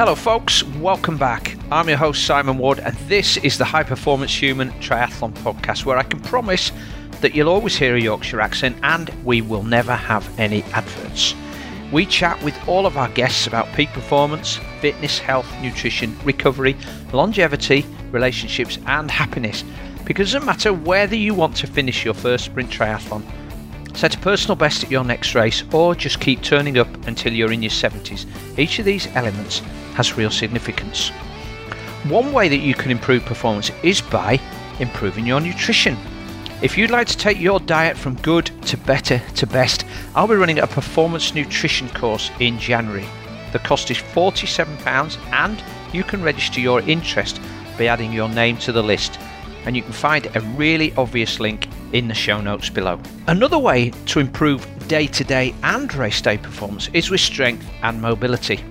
Hello, folks. Welcome back. I'm your host, Simon Ward, and this is the High Performance Human Triathlon Podcast, where I can promise that you'll always hear a Yorkshire accent and we will never have any adverts. We chat with all of our guests about peak performance, fitness, health, nutrition, recovery, longevity, relationships, and happiness. Because it doesn't matter whether you want to finish your first sprint triathlon, set a personal best at your next race, or just keep turning up until you're in your 70s, each of these elements has real significance. One way that you can improve performance is by improving your nutrition. If you'd like to take your diet from good to better to best, I'll be running a performance nutrition course in January. The cost is £47 and you can register your interest by adding your name to the list. And you can find a really obvious link in the show notes below. Another way to improve day to day and race day performance is with strength and mobility.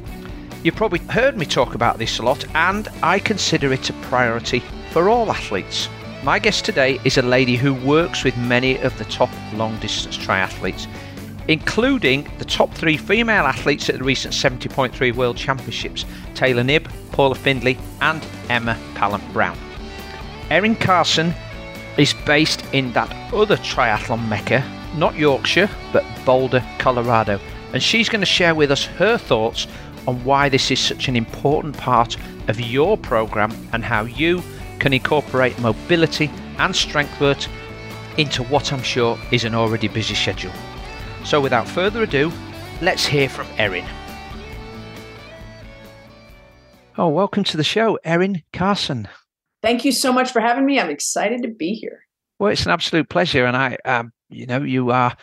You've probably heard me talk about this a lot, and I consider it a priority for all athletes. My guest today is a lady who works with many of the top long distance triathletes, including the top three female athletes at the recent 70.3 World Championships Taylor Knibb, Paula Findlay, and Emma Pallant Brown. Erin Carson is based in that other triathlon mecca, not Yorkshire, but Boulder, Colorado, and she's going to share with us her thoughts on why this is such an important part of your program and how you can incorporate mobility and strength work into what I'm sure is an already busy schedule. So, without further ado, let's hear from Erin. Oh, welcome to the show, Erin Carson. Thank you so much for having me. I'm excited to be here. Well, it's an absolute pleasure, and I, um, you know, you are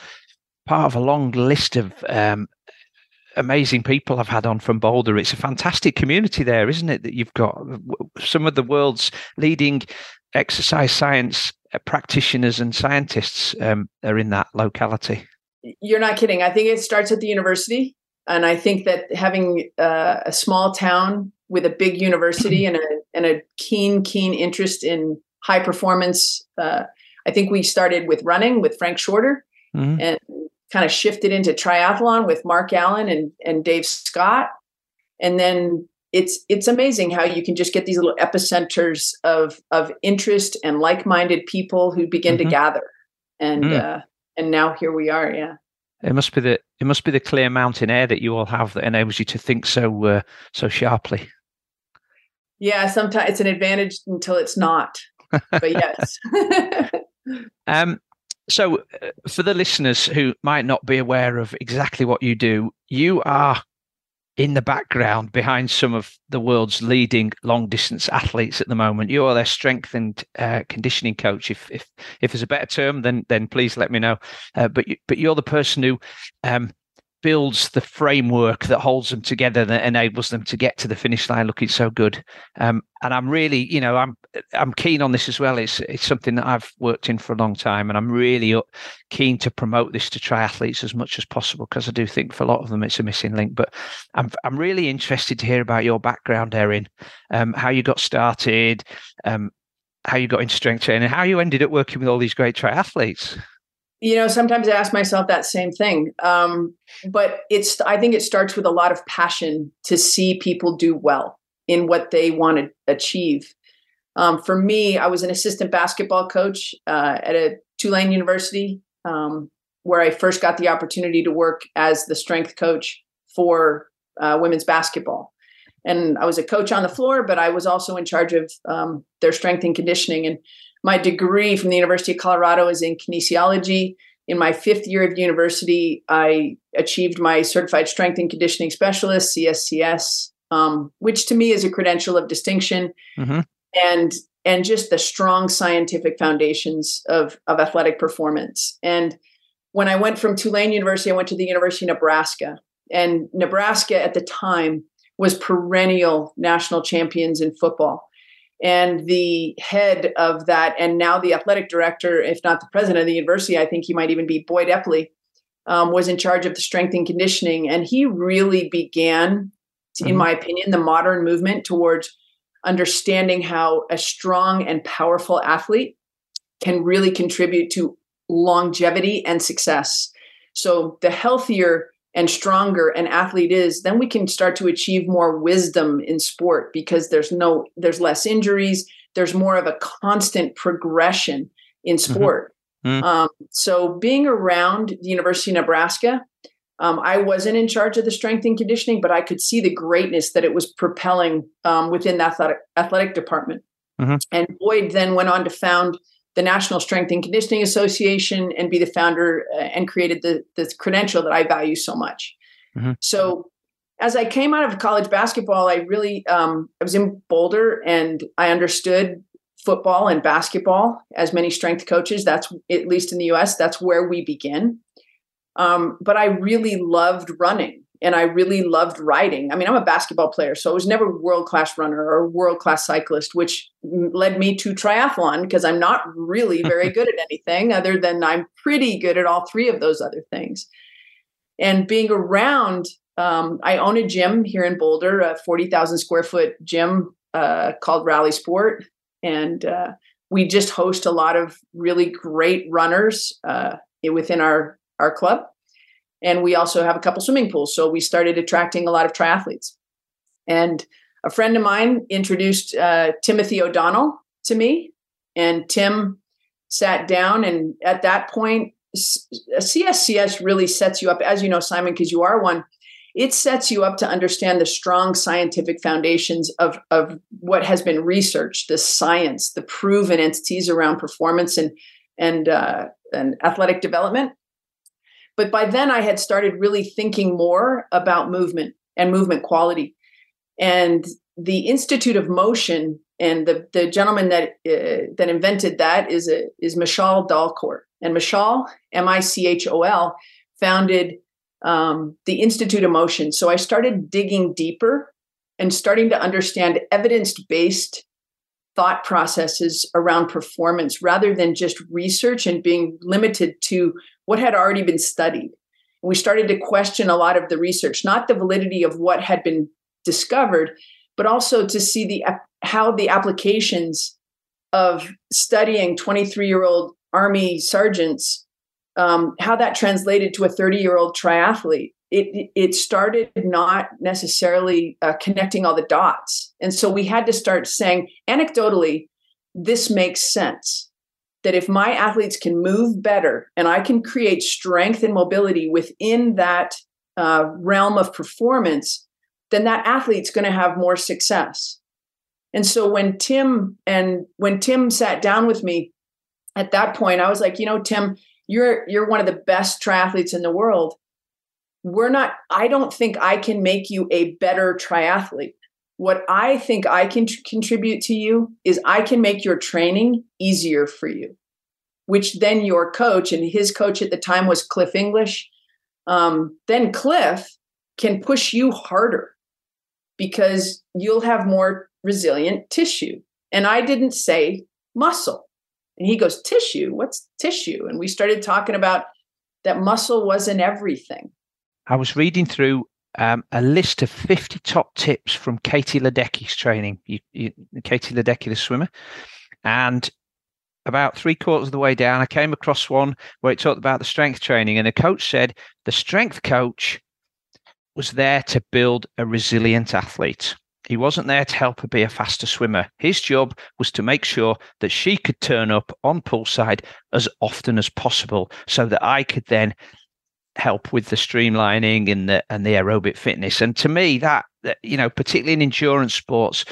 part of a long list of um, amazing people I've had on from Boulder. It's a fantastic community there, isn't it? That you've got some of the world's leading exercise science uh, practitioners and scientists um, are in that locality. You're not kidding. I think it starts at the university, and I think that having uh, a small town with a big university and a and a keen keen interest in high performance. Uh, I think we started with running with Frank Shorter, mm-hmm. and kind of shifted into triathlon with Mark Allen and and Dave Scott, and then it's it's amazing how you can just get these little epicenters of of interest and like minded people who begin mm-hmm. to gather, and mm. uh, and now here we are. Yeah, it must be the it must be the clear mountain air that you all have that enables you to think so uh, so sharply. Yeah, sometimes it's an advantage until it's not. But yes. um, so, uh, for the listeners who might not be aware of exactly what you do, you are in the background behind some of the world's leading long distance athletes at the moment. You are their strength and uh, conditioning coach. If if if there's a better term, then then please let me know. Uh, but you, but you're the person who um, builds the framework that holds them together that enables them to get to the finish line looking so good. Um, and I'm really, you know, I'm I'm keen on this as well. It's it's something that I've worked in for a long time, and I'm really keen to promote this to triathletes as much as possible because I do think for a lot of them it's a missing link. But I'm I'm really interested to hear about your background, Erin, um, how you got started, um, how you got into strength training, how you ended up working with all these great triathletes you know sometimes i ask myself that same thing um, but it's i think it starts with a lot of passion to see people do well in what they want to achieve. Um, for me i was an assistant basketball coach uh, at a tulane university um, where i first got the opportunity to work as the strength coach for uh, women's basketball. And i was a coach on the floor but i was also in charge of um, their strength and conditioning. And my degree from the University of Colorado is in kinesiology. In my fifth year of university, I achieved my certified strength and conditioning specialist, CSCS, um, which to me is a credential of distinction. Mm-hmm. And and just the strong scientific foundations of, of athletic performance. And when I went from Tulane University, I went to the University of Nebraska. And Nebraska at the time was perennial national champions in football and the head of that, and now the athletic director, if not the president of the university, I think he might even be Boyd Epley, um, was in charge of the strength and conditioning. And he really began, mm-hmm. in my opinion, the modern movement towards understanding how a strong and powerful athlete can really contribute to longevity and success. So the healthier and stronger an athlete is, then we can start to achieve more wisdom in sport because there's no there's less injuries, there's more of a constant progression in mm-hmm. sport. Mm-hmm. Um, so being around the University of Nebraska, um, I wasn't in charge of the strength and conditioning, but I could see the greatness that it was propelling um, within the athletic, athletic department. Mm-hmm. And Boyd then went on to found the National Strength and Conditioning Association and be the founder uh, and created the, the credential that I value so much. Mm-hmm. So as I came out of college basketball, I really um, I was in Boulder and I understood football and basketball as many strength coaches. That's at least in the U.S. That's where we begin. Um, but I really loved running and I really loved riding. I mean, I'm a basketball player, so I was never world class runner or world class cyclist, which led me to triathlon because I'm not really very good at anything other than I'm pretty good at all three of those other things. And being around, um, I own a gym here in Boulder, a 40,000 square foot gym uh, called Rally Sport. And uh, we just host a lot of really great runners uh, within our, our club and we also have a couple swimming pools. So we started attracting a lot of triathletes. And a friend of mine introduced uh, Timothy O'Donnell to me, and Tim sat down. And at that point, CSCS really sets you up, as you know, Simon, because you are one. It sets you up to understand the strong scientific foundations of, of what has been researched, the science, the proven entities around performance and and uh, and athletic development. But by then, I had started really thinking more about movement and movement quality. And the Institute of Motion and the, the gentleman that uh, that invented that is a, is Michol Dalcourt. And Michol, M I C H O L, founded um, the Institute of Motion. So I started digging deeper and starting to understand evidence based thought processes around performance rather than just research and being limited to what had already been studied. We started to question a lot of the research, not the validity of what had been discovered, but also to see the how the applications of studying 23 year old army sergeants um, how that translated to a 30 year old triathlete. It it started not necessarily uh, connecting all the dots. And so we had to start saying anecdotally this makes sense that if my athletes can move better and I can create strength and mobility within that uh, realm of performance, then that athlete's going to have more success. And so when Tim and when Tim sat down with me at that point, I was like, you know, Tim, you're you're one of the best triathletes in the world. We're not. I don't think I can make you a better triathlete. What I think I can tr- contribute to you is I can make your training easier for you, which then your coach, and his coach at the time was Cliff English, um, then Cliff can push you harder because you'll have more resilient tissue. And I didn't say muscle. And he goes, Tissue? What's tissue? And we started talking about that muscle wasn't everything. I was reading through um, a list of 50 top tips from Katie Ledecky's training. You, you, Katie Ledecky, the swimmer. And about three quarters of the way down, I came across one where it talked about the strength training. And the coach said the strength coach was there to build a resilient athlete. He wasn't there to help her be a faster swimmer. His job was to make sure that she could turn up on poolside as often as possible so that I could then help with the streamlining and the and the aerobic fitness. And to me, that you know, particularly in endurance sports,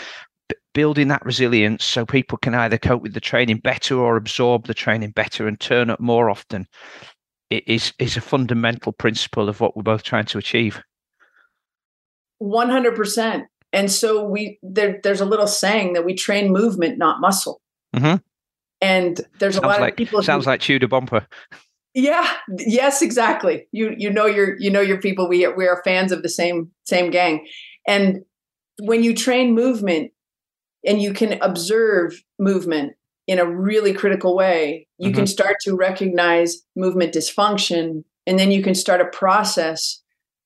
b- building that resilience so people can either cope with the training better or absorb the training better and turn up more often is is a fundamental principle of what we're both trying to achieve. One hundred percent. And so we there, there's a little saying that we train movement, not muscle. Mm-hmm. And there's sounds a lot like, of people. Sounds who, like Tudor Bompa. Yeah. Yes. Exactly. You you know your you know your people. We we are fans of the same same gang, and when you train movement and you can observe movement in a really critical way, you mm-hmm. can start to recognize movement dysfunction, and then you can start a process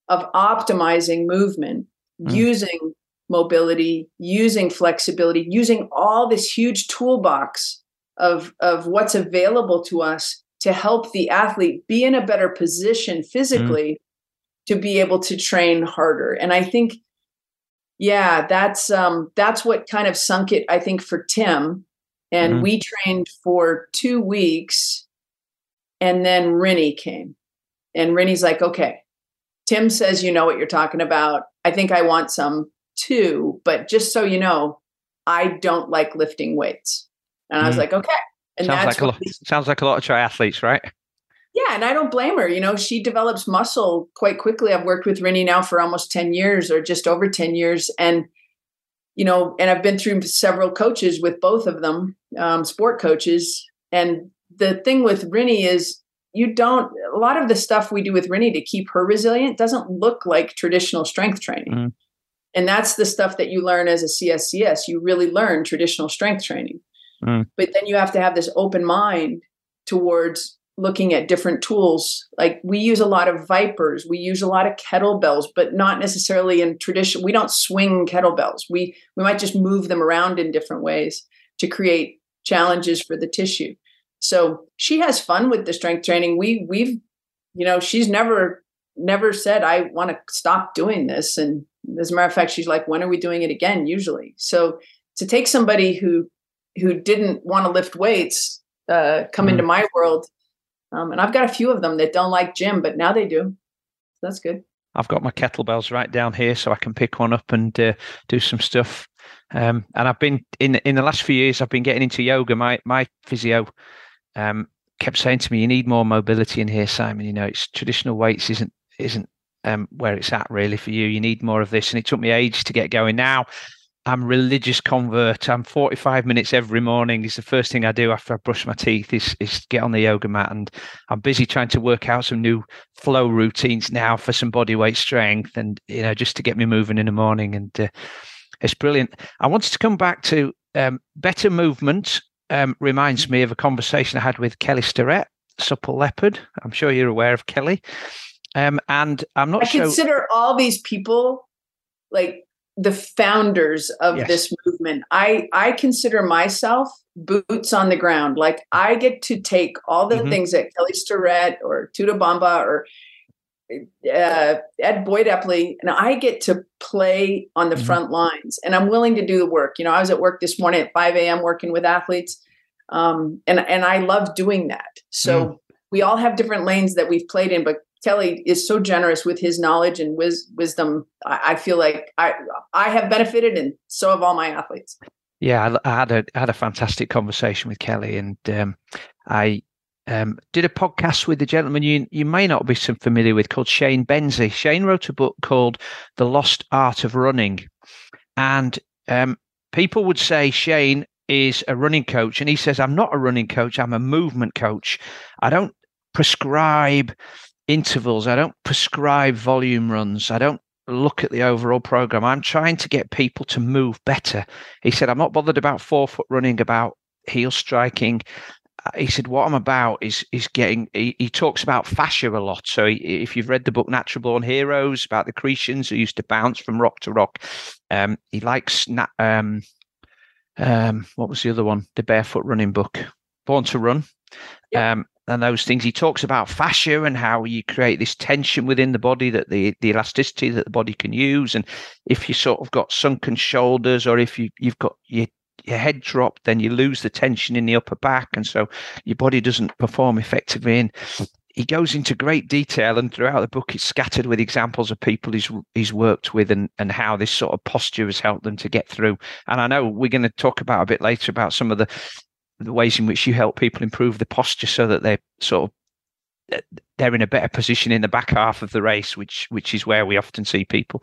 of optimizing movement mm. using mobility, using flexibility, using all this huge toolbox of of what's available to us to help the athlete be in a better position physically mm. to be able to train harder. And I think, yeah, that's um, that's what kind of sunk it. I think for Tim, and mm-hmm. we trained for two weeks, and then Rinny came, and Rinny's like, okay, Tim says you know what you're talking about. I think I want some too, but just so you know, I don't like lifting weights. And mm-hmm. I was mm. like, okay. And sounds like a lot, sounds like a lot of triathletes, right? Yeah, and I don't blame her. You know, she develops muscle quite quickly. I've worked with Rinny now for almost 10 years or just over 10 years. And, you know, and I've been through several coaches with both of them, um, sport coaches. And the thing with Rinny is you don't, a lot of the stuff we do with Rinny to keep her resilient doesn't look like traditional strength training. Mm. And that's the stuff that you learn as a CSCS. You really learn traditional strength training. Mm. But then you have to have this open mind towards looking at different tools. Like we use a lot of vipers, we use a lot of kettlebells, but not necessarily in tradition. We don't swing kettlebells. We we might just move them around in different ways to create challenges for the tissue. So she has fun with the strength training. We we've you know she's never never said I want to stop doing this. And as a matter of fact, she's like, when are we doing it again? Usually. So to take somebody who who didn't want to lift weights uh, come mm into my world um, and I've got a few of them that don't like gym, but now they do. So that's good. I've got my kettlebells right down here, so I can pick one up and uh, do some stuff. Um, and I've been in in the last few years, I've been getting into yoga. My my physio um, kept saying to me, "You need more mobility in here, Simon. You know, it's traditional weights isn't isn't um, where it's at really for you. You need more of this." And it took me ages to get going. Now I'm religious convert. I'm 45 minutes every morning. Is the first thing I do after I brush my teeth is is get on the yoga mat, and I'm busy trying to work out some new flow routines now for some body weight strength, and you know just to get me moving in the morning. And uh, it's brilliant. I wanted to come back to um, better movement. Um, reminds me of a conversation I had with Kelly Starrett, Supple Leopard. I'm sure you're aware of Kelly. Um, and I'm not I sure. consider all these people like the founders of yes. this movement. I I consider myself boots on the ground. Like I get to take all the mm-hmm. things that Kelly Starrett or Tudor Bompa or uh, Ed Boyd Epley, and I get to play on the mm-hmm. front lines. And I'm willing to do the work. You know, I was at work this morning at 5 a.m. working with athletes, um, and and I love doing that. So. Mm. We all have different lanes that we've played in, but Kelly is so generous with his knowledge and wis- wisdom. I, I, feel like I I have benefited, and so have all my athletes. Yeah, I, I had a I had a fantastic conversation with Kelly, and um, I um, did a podcast with a gentleman you you may not be so familiar with called Shane Benzie. Shane wrote a book called The Lost Art of Running, and um, people would say Shane is a running coach, and he says I'm not a running coach. I'm a movement coach. I don't prescribe intervals. I don't prescribe volume runs. I don't look at the overall program. I'm trying to get people to move better. He said, I'm not bothered about forefoot running, about heel striking. Uh, he said, what I'm about is is getting. He, he talks about fascia a lot. So he, if you've read the book Natural Born Heroes about the Cretans who used to bounce from rock to rock, um, he likes. Um, um, what was the other one? The barefoot running book, Born to Run. Yep. Um, and those things. He talks about fascia and how you create this tension within the body that the the elasticity that the body can use. And if you sort of got sunken shoulders or if you you've got your your head dropped, then you lose the tension in the upper back, and so your body doesn't perform effectively. And he goes into great detail, and throughout the book, it's scattered with examples of people he's he's worked with, and and how this sort of posture has helped them to get through. And I know we're going to talk about a bit later about some of the the ways in which you help people improve the posture so that they're sort of they're in a better position in the back half of the race, which which is where we often see people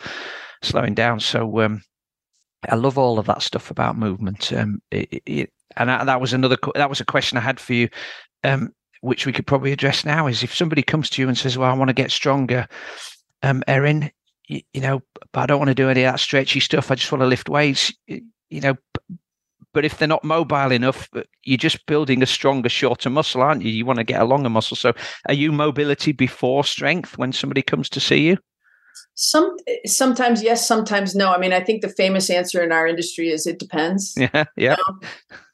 slowing down. So um, I love all of that stuff about movement. Um, it, it, and that, that, was another that was a question I had for you, um, which we could probably address now. Is if somebody comes to you and says, "Well, I want to get stronger," um, Erin, you, you know, but I don't want to do any of that stretchy stuff. I just want to lift weights. You know, but if they're not mobile enough, uh, you're just building a stronger, shorter muscle, aren't you? You want to get a longer muscle. So, are you mobility before strength when somebody comes to see you? Some sometimes yes, sometimes no. I mean, I think the famous answer in our industry is it depends. Yeah, yeah. You know,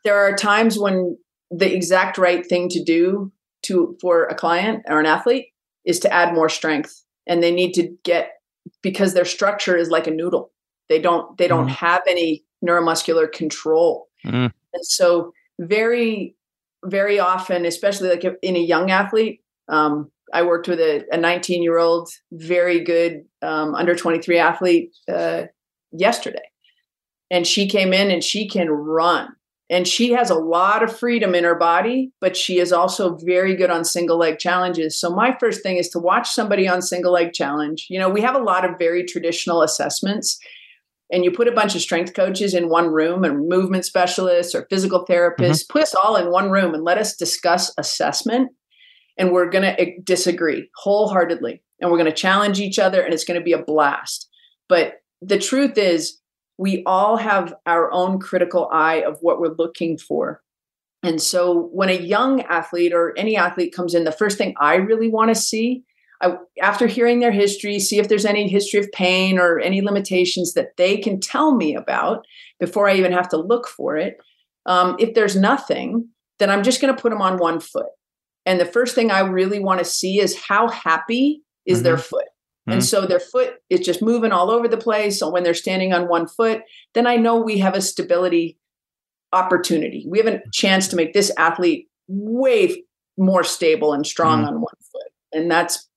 there are times when the exact right thing to do to for a client or an athlete is to add more strength and they need to get because their structure is like a noodle. They don't they don't mm. have any neuromuscular control. Mm. And so very very often, especially like in a young athlete, um, I worked with a, a 19 year old, very good um, under 23 athlete uh, yesterday. And she came in and she can run. And she has a lot of freedom in her body, but she is also very good on single leg challenges. So, my first thing is to watch somebody on single leg challenge. You know, we have a lot of very traditional assessments, and you put a bunch of strength coaches in one room and movement specialists or physical therapists, mm-hmm. put us all in one room and let us discuss assessment and we're going to disagree wholeheartedly and we're going to challenge each other and it's going to be a blast. But the truth is, we all have our own critical eye of what we're looking for. And so when a young athlete or any athlete comes in, the first thing I really want to see, I, after hearing their history, see if there's any history of pain or any limitations that they can tell me about before I even have to look for it. Um, if there's nothing, then I'm just going to put them on one foot. And the first thing I really want to see is how happy is mm-hmm. their foot. Mm-hmm. And so their foot is just moving all over the place. So when they're standing on one foot, then I know we have a stability opportunity. We have a chance to make this athlete way more stable and strong mm-hmm. on one foot. And that's,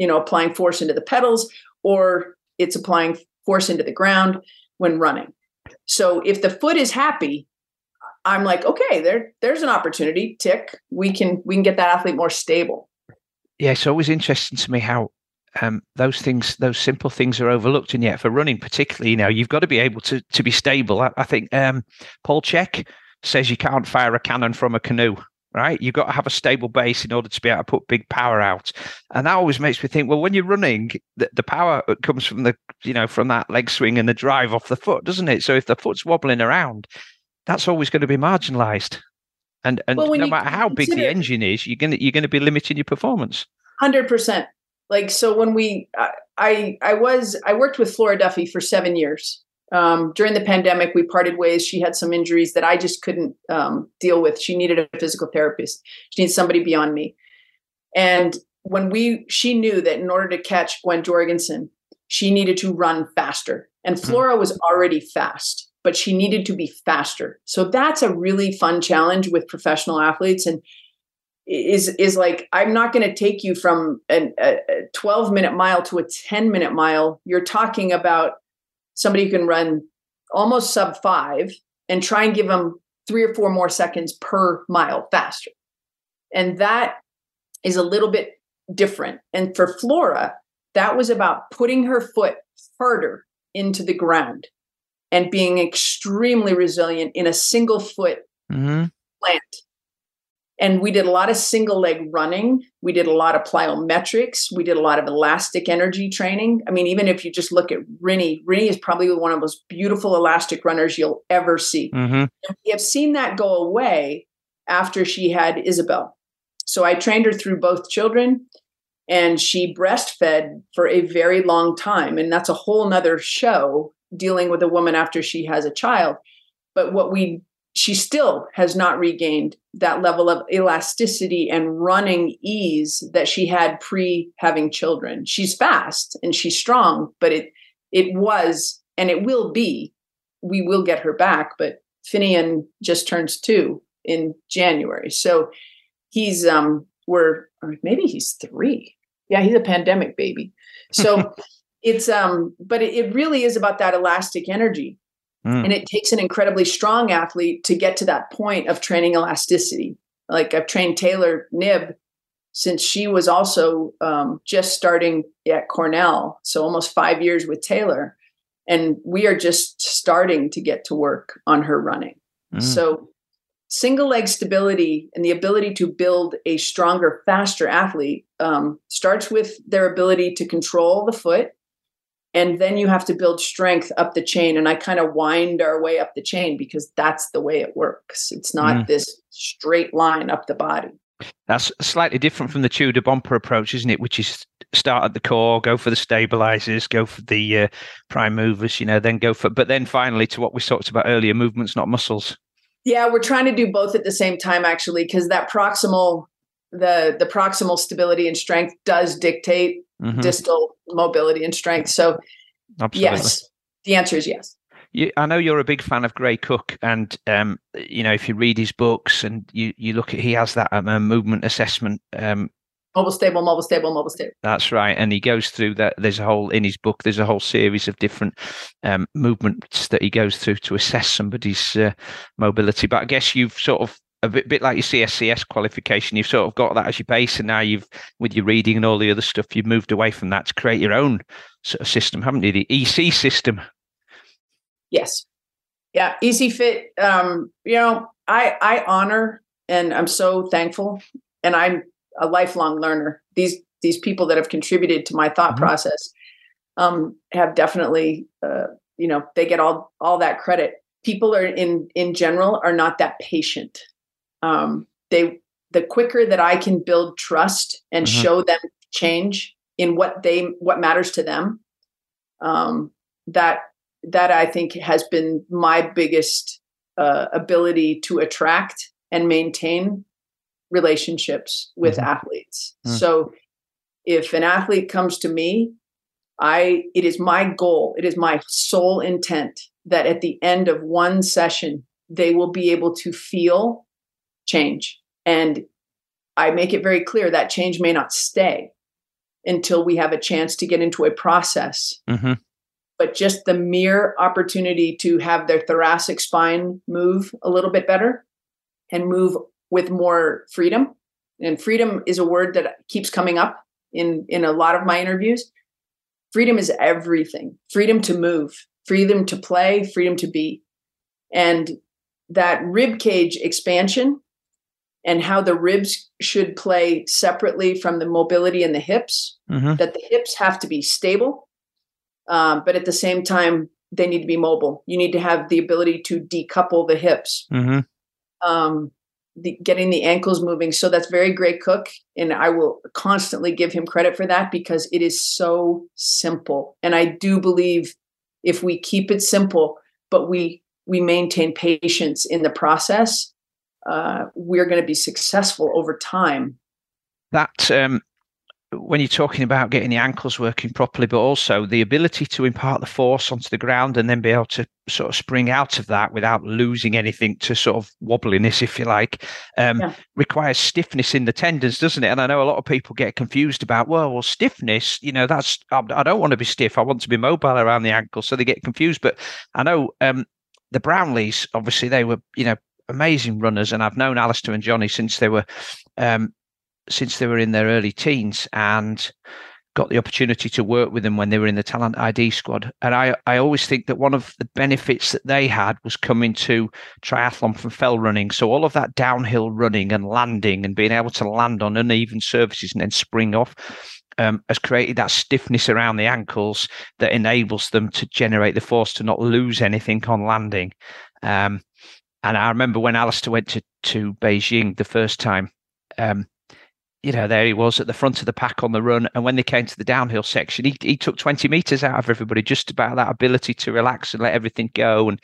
you know, applying force into the pedals or it's applying force into the ground when running. So if the foot is happy, I'm like, okay, there there's an opportunity. Tick. We can we can get that athlete more stable. Yeah, it's always interesting to me how um, those things, those simple things, are overlooked, and yet for running, particularly, you know, you've got to be able to to be stable. I, I think um, Paul Chek says you can't fire a cannon from a canoe. Right, you've got to have a stable base in order to be able to put big power out, and that always makes me think. Well, when you're running, the, the power comes from the you know from that leg swing and the drive off the foot, doesn't it? So if the foot's wobbling around, that's always going to be marginalized. And and well, no matter how big the engine is, you're gonna you're gonna be limiting your performance. Hundred percent. Like so, when we I I was I worked with Flora Duffy for seven years. Um, during the pandemic, we parted ways. She had some injuries that I just couldn't um, deal with. She needed a physical therapist. She needs somebody beyond me. And when we, she knew that in order to catch Gwen Jorgensen, she needed to run faster. And hmm. Flora was already fast but she needed to be faster. So that's a really fun challenge with professional athletes and is is like I'm not going to take you from an, a 12 minute mile to a 10 minute mile. You're talking about somebody who can run almost sub 5 and try and give them 3 or 4 more seconds per mile faster. And that is a little bit different. And for Flora, that was about putting her foot harder into the ground and being extremely resilient in a single foot mm-hmm. plant. And we did a lot of single leg running. We did a lot of plyometrics. We did a lot of elastic energy training. I mean, even if you just look at Rinny, Rinny is probably one of the most beautiful elastic runners you'll ever see. Mm-hmm. we have seen that go away after she had Isabel. So I trained her through both children and she breastfed for a very long time. And that's a whole nother show dealing with a woman after she has a child. But what we she still has not regained that level of elasticity and running ease that she had pre having children. She's fast and she's strong, but it it was and it will be. We will get her back, but Finian just turns two in January, so he's um we're or maybe he's three. Yeah, he's a pandemic baby. So it's um but it, it really is about that elastic energy mm. and it takes an incredibly strong athlete to get to that point of training elasticity like i've trained Taylor Knibb since she was also um, just starting at cornell so almost five years with taylor and we are just starting to get to work on her running mm. so single leg stability and the ability to build a stronger faster athlete um, starts with their ability to control the foot and then you have to build strength up the chain. And i kind of wind our way up the chain because that's the way it works. It's not mm. this straight line up the body. That's slightly different from the Tudor Bompa approach isn't it? Which is start at the core go for the stabilizers go for the uh, prime movers you know then go for but then finally to what we talked about earlier movements not muscles. Yeah we're trying to do both at the same time actually because that proximal the the proximal stability and strength does dictate mm-hmm. distal mobility and strength. So, Absolutely. yes, the answer is yes. You, I know you're a big fan of Gray Cook, and um, you know if you read his books and you, you look at he has that um, movement assessment um, mobile stable mobile stable mobile stable that's right and he goes through that there's a whole in his book there's a whole series of different um, movements that he goes through to assess somebody's uh, mobility but i guess you've sort of a bit, bit like your CSCS qualification, you've sort of got that as your base, and now you've, with your reading and all the other stuff, you've moved away from that to create your own sort of system, haven't you? The EC system. Yes. Yeah. Easy Fit. Um, you know, I I honor and I'm so thankful, and I'm a lifelong learner. These these people that have contributed to my thought mm-hmm. process um, have definitely, uh, you know, they get all all that credit. People are in in general are not that patient. Um, they the quicker that I can build trust and mm-hmm. show them change in what they what matters to them, um, that that I think has been my biggest uh, ability to attract and maintain relationships with mm-hmm. athletes. Mm-hmm. So if an athlete comes to me, I it is my goal, it is my sole intent that at the end of one session they will be able to feel change. And I make it very clear that change may not stay until we have a chance to get into a process. Mm-hmm. But just the mere opportunity to have their thoracic spine move a little bit better and move with more freedom. And freedom is a word that keeps coming up in, in a lot of my interviews. Freedom is everything freedom to move, freedom to play, freedom to be. And that rib cage expansion and how the ribs should play separately from the mobility in the hips, mm-hmm. that the hips have to be stable, um, but at the same time, they need to be mobile. You need to have the ability to decouple the hips. Mm-hmm. Um, the, getting the ankles moving. So that's very Gray Cook. And I will constantly give him credit for that because it is so simple. And I do believe if we keep it simple, but we we maintain patience in the process, uh, we're going to be successful over time. That um, when you're talking about getting the ankles working properly, but also the ability to impart the force onto the ground and then be able to sort of spring out of that without losing anything to sort of wobbliness, if you like, um, yeah. requires stiffness in the tendons, doesn't it? And I know a lot of people get confused about, well, well, stiffness, you know, that's, I don't want to be stiff. I want to be mobile around the ankle. So they get confused. But I know um, the Brownlees, obviously, they were, you know, amazing runners, and I've known Alistair and Johnny since they were um, since they were in their early teens, and got the opportunity to work with them when they were in the talent ID squad. And I, I always think that one of the benefits that they had was coming to triathlon from fell running. So all of that downhill running and landing and being able to land on uneven surfaces and then spring off um, has created that stiffness around the ankles that enables them to generate the force to not lose anything on landing. Um, and I remember when Alistair went to, to Beijing the first time, um, you know, there he was at the front of the pack on the run. And when they came to the downhill section, he, he took 20 meters out of everybody just about that ability to relax and let everything go. And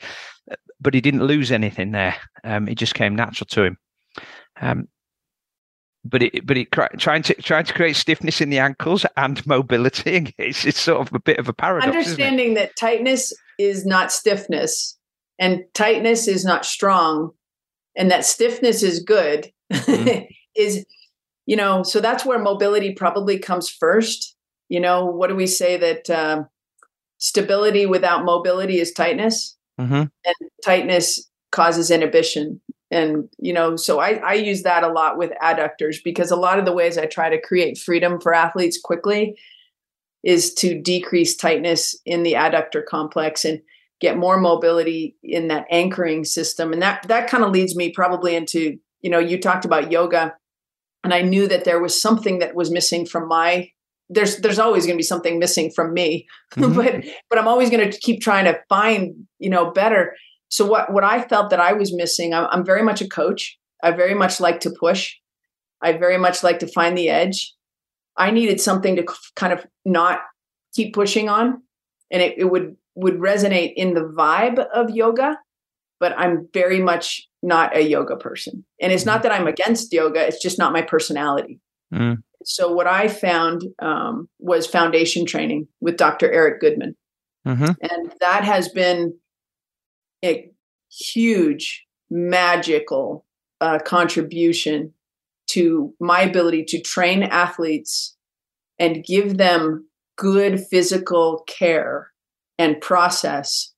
uh, but he didn't lose anything there. Um, it just came natural to him. Um, but it, but it trying to trying to create stiffness in the ankles and mobility. It's, it's sort of a bit of a paradox. Understanding that tightness is not stiffness, and tightness is not strong, and that stiffness is good mm-hmm. is you know so that's where mobility probably comes first you know what do we say that um, stability without mobility is tightness mm-hmm. and tightness causes inhibition and you know so I, I use that a lot with adductors because a lot of the ways i try to create freedom for athletes quickly is to decrease tightness in the adductor complex and get more mobility in that anchoring system. And that that kind of leads me probably into you know you talked about yoga and I knew that there was something that was missing from my there's there's always going to be something missing from me mm-hmm. but but I'm always going to keep trying to find you know better. So what what I felt that I was missing I'm, I'm very much a coach. I very much like to push. I very much like to find the edge. I needed something to kind of not keep pushing on and it, it would would resonate in the vibe of yoga but I'm very much not a yoga person. And it's not mm-hmm. that I'm against yoga, it's just not my personality. Mm. So what I found um, was foundation training with Dr. Eric Goodman, mm-hmm. and that has been a huge, magical uh, contribution to my ability to train athletes and give them good physical care and process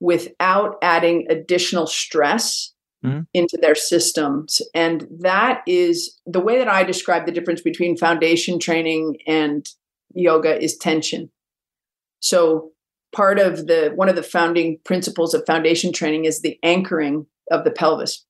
without adding additional stress mm-hmm. into their systems. And that is the way that I describe the difference between foundation training and yoga is tension. So part of the one of the founding principles of foundation training is the anchoring of the pelvis.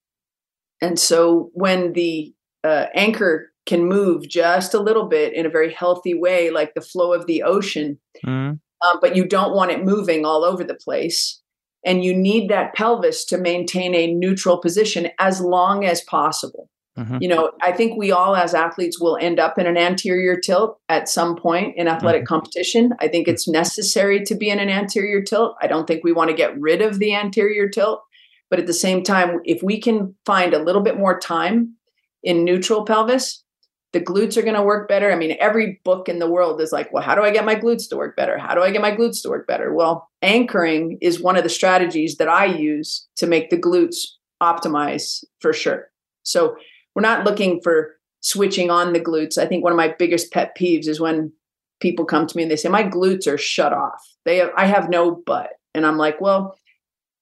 And so when the uh, anchor can move just a little bit in a very healthy way, like the flow of the ocean, mm. Um, but you don't want it moving all over the place. And you need that pelvis to maintain a neutral position as long as possible. Mm-hmm. You know, I think we all as athletes will end up in an anterior tilt at some point in athletic mm-hmm. competition. I think it's necessary to be in an anterior tilt. I don't think we want to get rid of the anterior tilt. But at the same time, if we can find a little bit more time in neutral pelvis, the glutes are going to work better. I mean, every book in the world is like, well, how do I get my glutes to work better? How do I get my glutes to work better? Well, anchoring is one of the strategies that I use to make the glutes optimize for sure. So we're not looking for switching on the glutes. I think one of my biggest pet peeves is when people come to me and they say, my glutes are shut off. They have, I have no butt. And I'm like, well,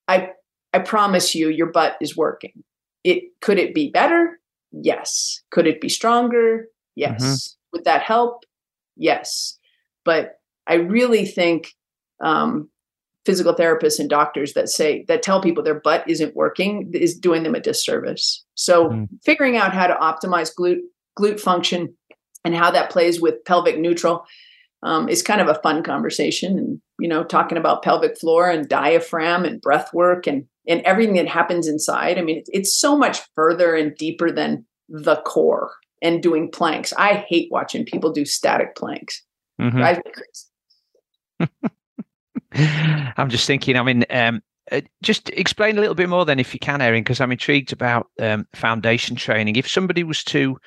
I I promise you your butt is working. It could it be better? Yes. Could it be stronger? Yes. Mm-hmm. Would that help? Yes. But I really think um, physical therapists and doctors that say that tell people their butt isn't working is doing them a disservice. So mm. figuring out how to optimize glute glute function and how that plays with pelvic neutral um, is kind of a fun conversation. And you know, talking about pelvic floor and diaphragm and breath work and and everything that happens inside. I mean, it's, so much further and deeper than the core and doing planks. I hate watching people do static planks. Mm-hmm. Drives me crazy. I'm just thinking. I mean, um, uh, just explain a little bit more then, if you can, Erin, because I'm intrigued about um, foundation training. If somebody was to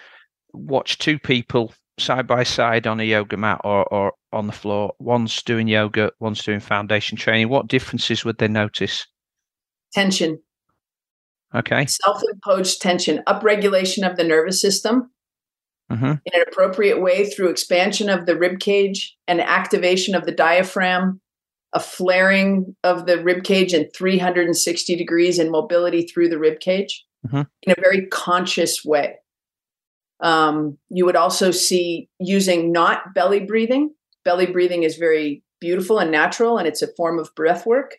watch two people side by side on a yoga mat or, or on the floor, one's doing yoga, one's doing foundation training, what differences would they notice? Tension. Okay. Self imposed tension, upregulation of the nervous system mm-hmm. in an appropriate way through expansion of the rib cage and activation of the diaphragm, a flaring of the rib cage in 360 degrees and mobility through the rib cage mm-hmm. in a very conscious way. Um, you would also see using not belly breathing. Belly breathing is very beautiful and natural, and it's a form of breath work.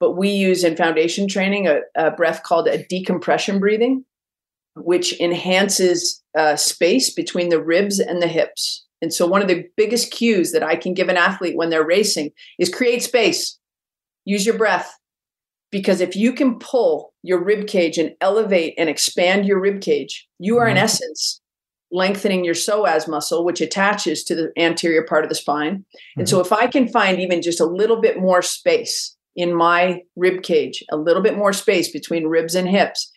But we use in foundation training a, a breath called a decompression breathing, which enhances uh, space between the ribs and the hips. And so, one of the biggest cues that I can give an athlete when they're racing is create space, use your breath. Because if you can pull your rib cage and elevate and expand your rib cage, you are in mm-hmm. essence lengthening your psoas muscle, which attaches to the anterior part of the spine. Mm-hmm. And so, if I can find even just a little bit more space in my rib cage, a little bit more space between ribs and hips,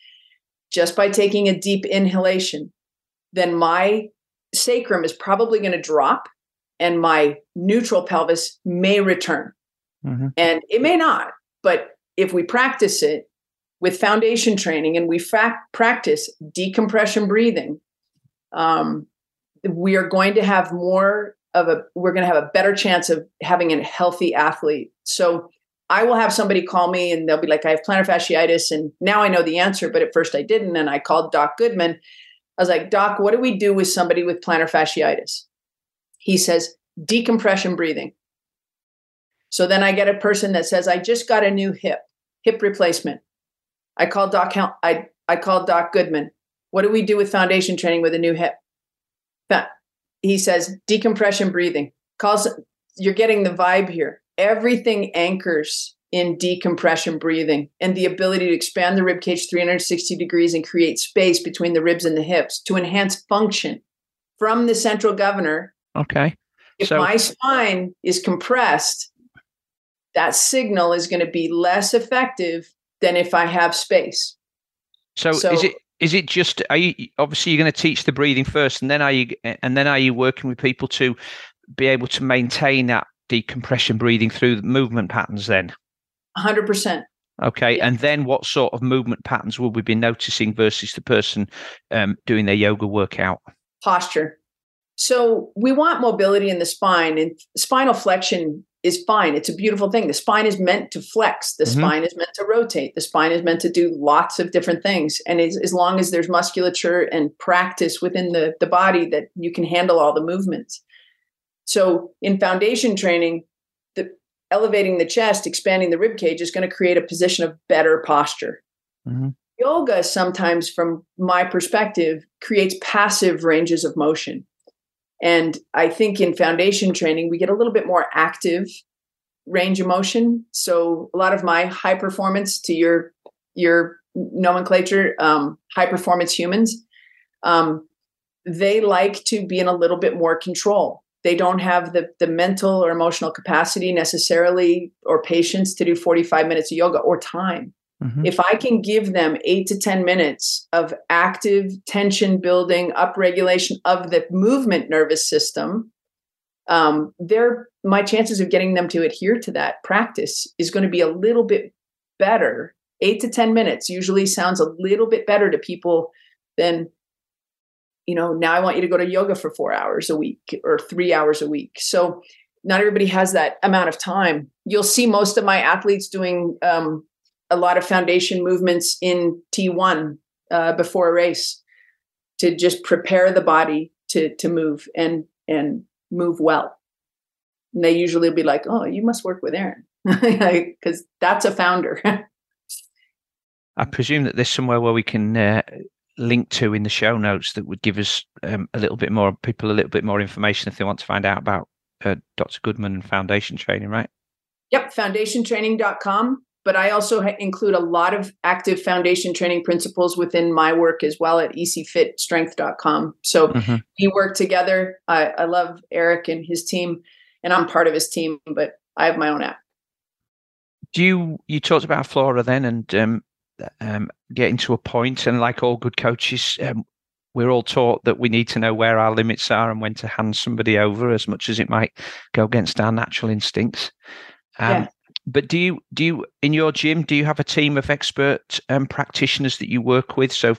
just by taking a deep inhalation, then my sacrum is probably going to drop and my neutral pelvis may return. Mm-hmm. And it may not, but if we practice it with foundation training and we fa- practice decompression breathing, um, we are going to have more of a, we're going to have a better chance of having a healthy athlete. So I will have somebody call me and they'll be like, I have plantar fasciitis. And now I know the answer, but at first I didn't. And I called Doc Goodman. I was like, Doc, what do we do with somebody with plantar fasciitis? He says, decompression breathing. So then I get a person that says, I just got a new hip, hip replacement. I called Doc, I, I called Doc Goodman. What do we do with foundation training with a new hip? He says, decompression breathing. Calls, you're getting the vibe here everything anchors in decompression breathing and the ability to expand the rib cage 360 degrees and create space between the ribs and the hips to enhance function from the central governor. Okay. If so, my spine is compressed, that signal is going to be less effective than if I have space. So, so is it is it just are you obviously you're going to teach the breathing first and then are you and then are you working with people to be able to maintain that decompression breathing through the movement patterns then 100% okay yeah. and then what sort of movement patterns will we be noticing versus the person um, doing their yoga workout posture so we want mobility in the spine and spinal flexion is fine. It's a beautiful thing. The spine is meant to flex. The mm-hmm. spine is meant to rotate. The spine is meant to do lots of different things. And as, as long as there's musculature and practice within the, the body that you can handle all the movements. So in foundation training, the elevating the chest, expanding the rib cage is going to create a position of better posture. Mm-hmm. Yoga sometimes, from my perspective, creates passive ranges of motion. And I think in foundation training, we get a little bit more active range of motion. So a lot of my high performance to your your nomenclature, um, high performance humans, um, they like to be in a little bit more control. They don't have the the mental or emotional capacity necessarily or patience to do 45 minutes of yoga or time. Mm-hmm. If I can give them eight to 10 minutes of active tension building, upregulation of the movement nervous system, um, they're, my chances of getting them to adhere to that practice is going to be a little bit better. Eight to 10 minutes usually sounds a little bit better to people than, you know, now I want you to go to yoga for four hours a week or three hours a week. So, not everybody has that amount of time. You'll see most of my athletes doing um, a lot of foundation movements in T1 uh, before a race to just prepare the body to to move and and move well. And they usually be like, "Oh, you must work with Aaron," because that's a founder. I presume that there's somewhere where we can uh, link to in the show notes that would give us um, a little bit more people a little bit more information if they want to find out about uh, Dr. Goodman and foundation training, right? Yep, foundationtraining.com but I also ha- include a lot of active foundation training principles within my work as well at easyfitstrength.com. So mm-hmm. we work together. I, I love Eric and his team, and I'm part of his team, but I have my own app. Do you you talked about Flora then, and um, um, getting to a point, and like all good coaches, um, we're all taught that we need to know where our limits are and when to hand somebody over, as much as it might go against our natural instincts. Um, yeah. But do you do you in your gym do you have a team of expert um, practitioners that you work with? So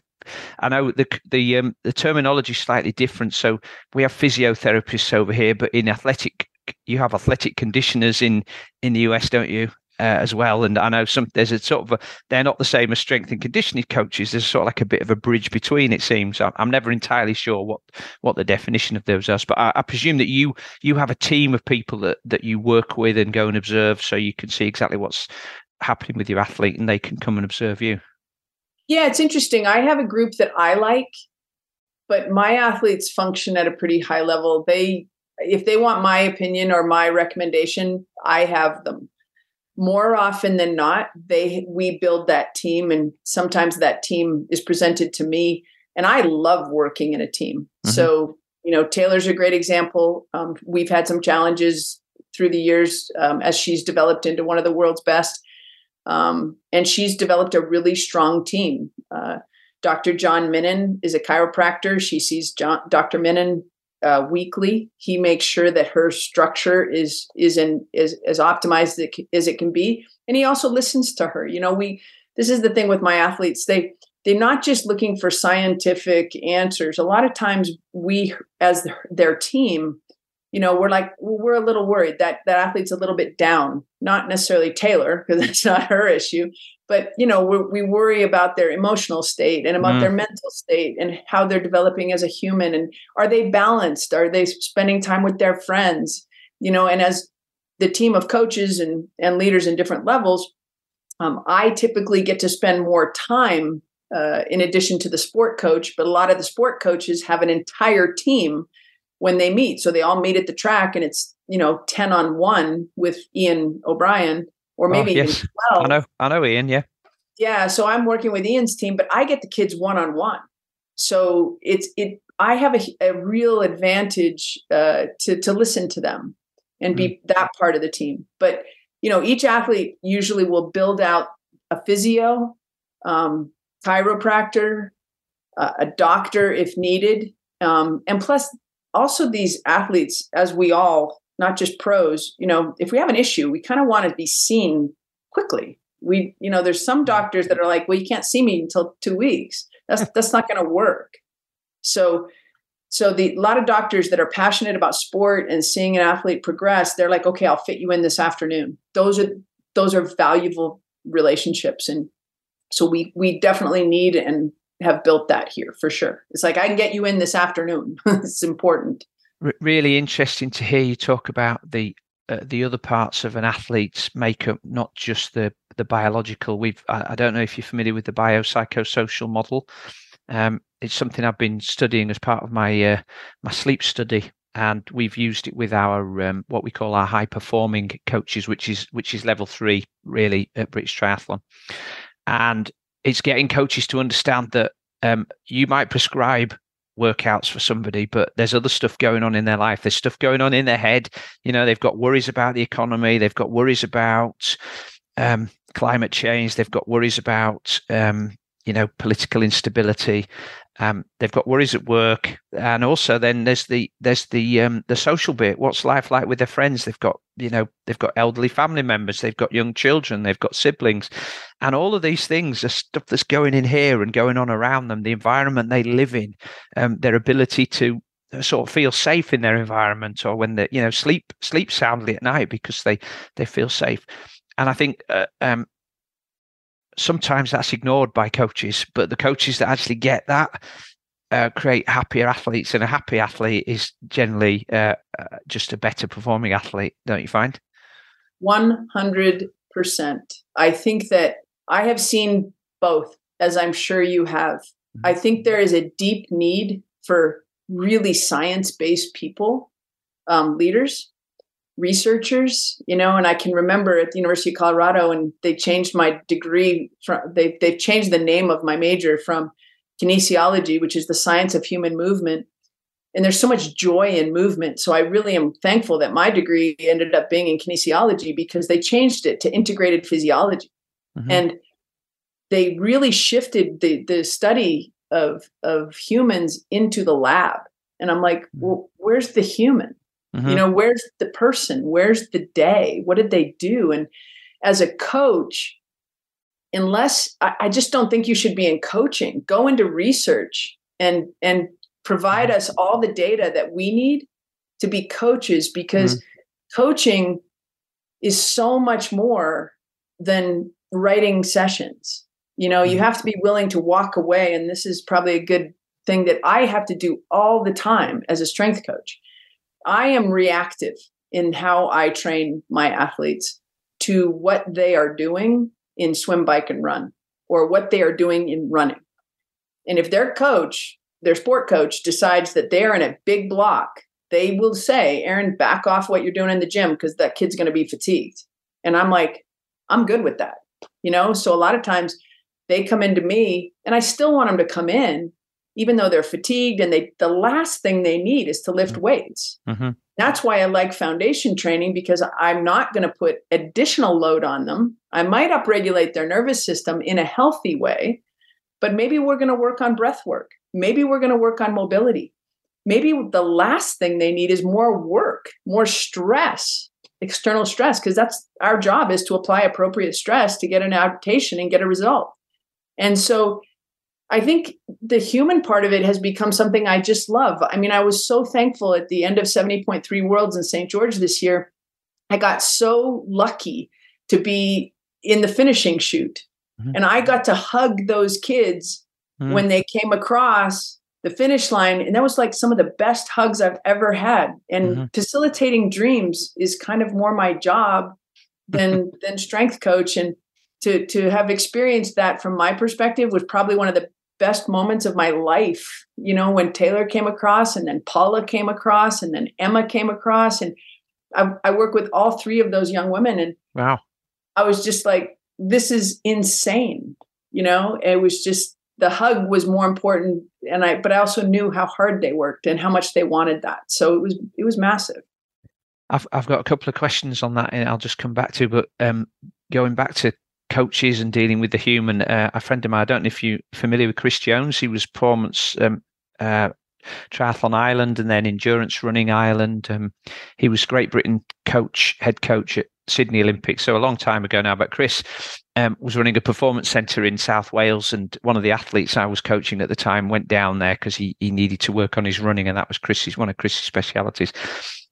I know the the um, the terminology is slightly different. So we have physiotherapists over here, but in athletic you have athletic conditioners in in the US, don't you? Uh, as well. And I know some there's a sort of a, they're not the same as strength and conditioning coaches. There's sort of like a bit of a bridge between. It seems I'm never entirely sure what what the definition of those is, but I, I presume that you you have a team of people that that you work with and go and observe, so you can see exactly what's happening with your athlete, and they can come and observe you. Yeah, it's interesting. I have a group that I like, but my athletes function at a pretty high level. They if they want my opinion or my recommendation, I have them more often than not they we build that team and sometimes that team is presented to me and i love working in a team. Mm-hmm. so you know taylor's a great example. Um, we've had some challenges through the years um, as she's developed into one of the world's best. Um, and she's developed a really strong team. Uh, dr john minnan is a chiropractor. She sees john, dr minnan uh, weekly. He makes sure that her structure is is in is as optimized as it can be, and he also listens to her. You know, we this is the thing with my athletes. They they're not just looking for scientific answers. A lot of times, we as their team, you know, we're like we're a little worried that that athlete's a little bit down. Not necessarily Taylor because that's not her issue, but you know we worry about their emotional state and about mm. their mental state and how they're developing as a human and are they balanced? Are they spending time with their friends? You know and as the team of coaches and and leaders in different levels um, i typically get to spend more time uh, in addition to the sport coach but a lot of the sport coaches have an entire team when they meet. So they all meet at the track and it's you know 10 on 1 with ian o'brien or oh, maybe oh, yes. 12. I know, I know Ian, yeah. Yeah, so I'm working with Ian's team, but I get the kids one on one. So it's it I have a, a real advantage uh, to to listen to them and be mm-hmm. that part of the team. But you know, each athlete usually will build out a physio, um, chiropractor, uh, a doctor if needed. Um, and plus, also these athletes, as we all, not just pros, you know, if we have an issue, we kind of want to be seen quickly. We, you know, there's some mm-hmm. doctors that are like, well, you can't see me until two weeks. That's that's not going to work. So, so the a lot of doctors that are passionate about sport and seeing an athlete progress, they're like, okay, I'll fit you in this afternoon. Those are those are valuable relationships, and so we we definitely need and have built that here for sure. It's like I can get you in this afternoon. it's important. Really interesting to hear you talk about the uh, the other parts of an athlete's makeup, not just the the biological. We've I, I don't know if you're familiar with the biopsychosocial model. Um, it's something I've been studying as part of my uh, my sleep study, and we've used it with our um, what we call our high performing coaches, which is which is level three really at British Triathlon, and it's getting coaches to understand that um, you might prescribe workouts for somebody, but there's other stuff going on in their life. There's stuff going on in their head. You know, they've got worries about the economy. They've got worries about um, climate change. They've got worries about um, you know political instability um, they've got worries at work and also then there's the there's the um, the social bit. What's life like with their friends? They've got you know they've got elderly family members they've got young children they've got siblings and all of these things are stuff that's going in here and going on around them the environment they live in um, their ability to uh, sort of feel safe in their environment or when they you know sleep sleep soundly at night because they they feel safe. And i think uh, um, sometimes that's ignored by coaches, but the coaches that actually get that uh, create happier athletes, and a happy athlete is generally uh, uh, just a better performing athlete, don't you find? 100%. I think that I have seen both, as I'm sure you have. Mm-hmm. I think there is a deep need for really science based people, um, leaders researchers, you know, and I can remember at the University of Colorado and they changed my degree from they they've changed the name of my major from kinesiology, which is the science of human movement. And there's so much joy in movement. So I really am thankful that my degree ended up being in kinesiology because they changed it to integrated physiology. Mm-hmm. And they really shifted the the study of of humans into the lab. And I'm like, mm-hmm. well, where's the human? Mm-hmm. You know, where's the person? Where's the day? What did they do? And as a coach, unless I, I just don't think you should be in coaching, go into research and and provide mm-hmm. us all the data that we need to be coaches because mm-hmm. coaching is so much more than writing sessions. You know, you mm-hmm. have to be willing to walk away. And this is probably a good thing that I have to do all the time as a strength coach I am reactive in how I train my athletes to what they are doing in swim, bike, and run, or what they are doing in running. And if their coach, their sport coach, decides that they're in a big block, they will say, Erin, back off what you're doing in the gym because that kid's going to be fatigued. And I'm like, I'm good with that. You know, so a lot of times they come into me and I still want them to come in even though they're fatigued and they the last thing they need is to lift mm-hmm. weights. Mm-hmm. that's why i like foundation training because i'm not going to put additional load on them. I might upregulate their nervous system in a healthy way but maybe we're going to work on breath work. Maybe we're going to work on mobility. Maybe the last thing they need is more work more stress external stress because that's our job is to apply appropriate stress to get an adaptation and get a result. And so I think the human part of it has become something I just love. I mean, I was so thankful at the end of 70.3 Worlds in St. George this year. I got so lucky to be in the finishing chute. Mm-hmm. And I got to hug those kids mm-hmm. when they came across the finish line. And that was like some of the best hugs I've ever had. And mm-hmm. facilitating dreams is kind of more my job than than strength coach. And to to have experienced that from my perspective was probably one of the best moments of my life you know when taylor came across and then paula came across and then emma came across. And i, I work with all three of those young women and wow. I was just like this is insane you know? It was just the hug was more important and i but i also knew how hard they worked and how much they wanted that. So it was it was massive. I've, I've got a couple of questions on that and i'll just come back to but um going back to coaches and dealing with the human. Uh, a friend of mine, I don't know if you're familiar with Chris Jones, he was performance um, uh, triathlon Ireland and then endurance running Ireland. Um, he was Great Britain coach, head coach at Sydney Olympics, so a long time ago now. But Chris um, was running a performance centre in South Wales, and one of the athletes I was coaching at the time went down there because he he needed to work on his running, and that was Chris's one of Chris's specialities.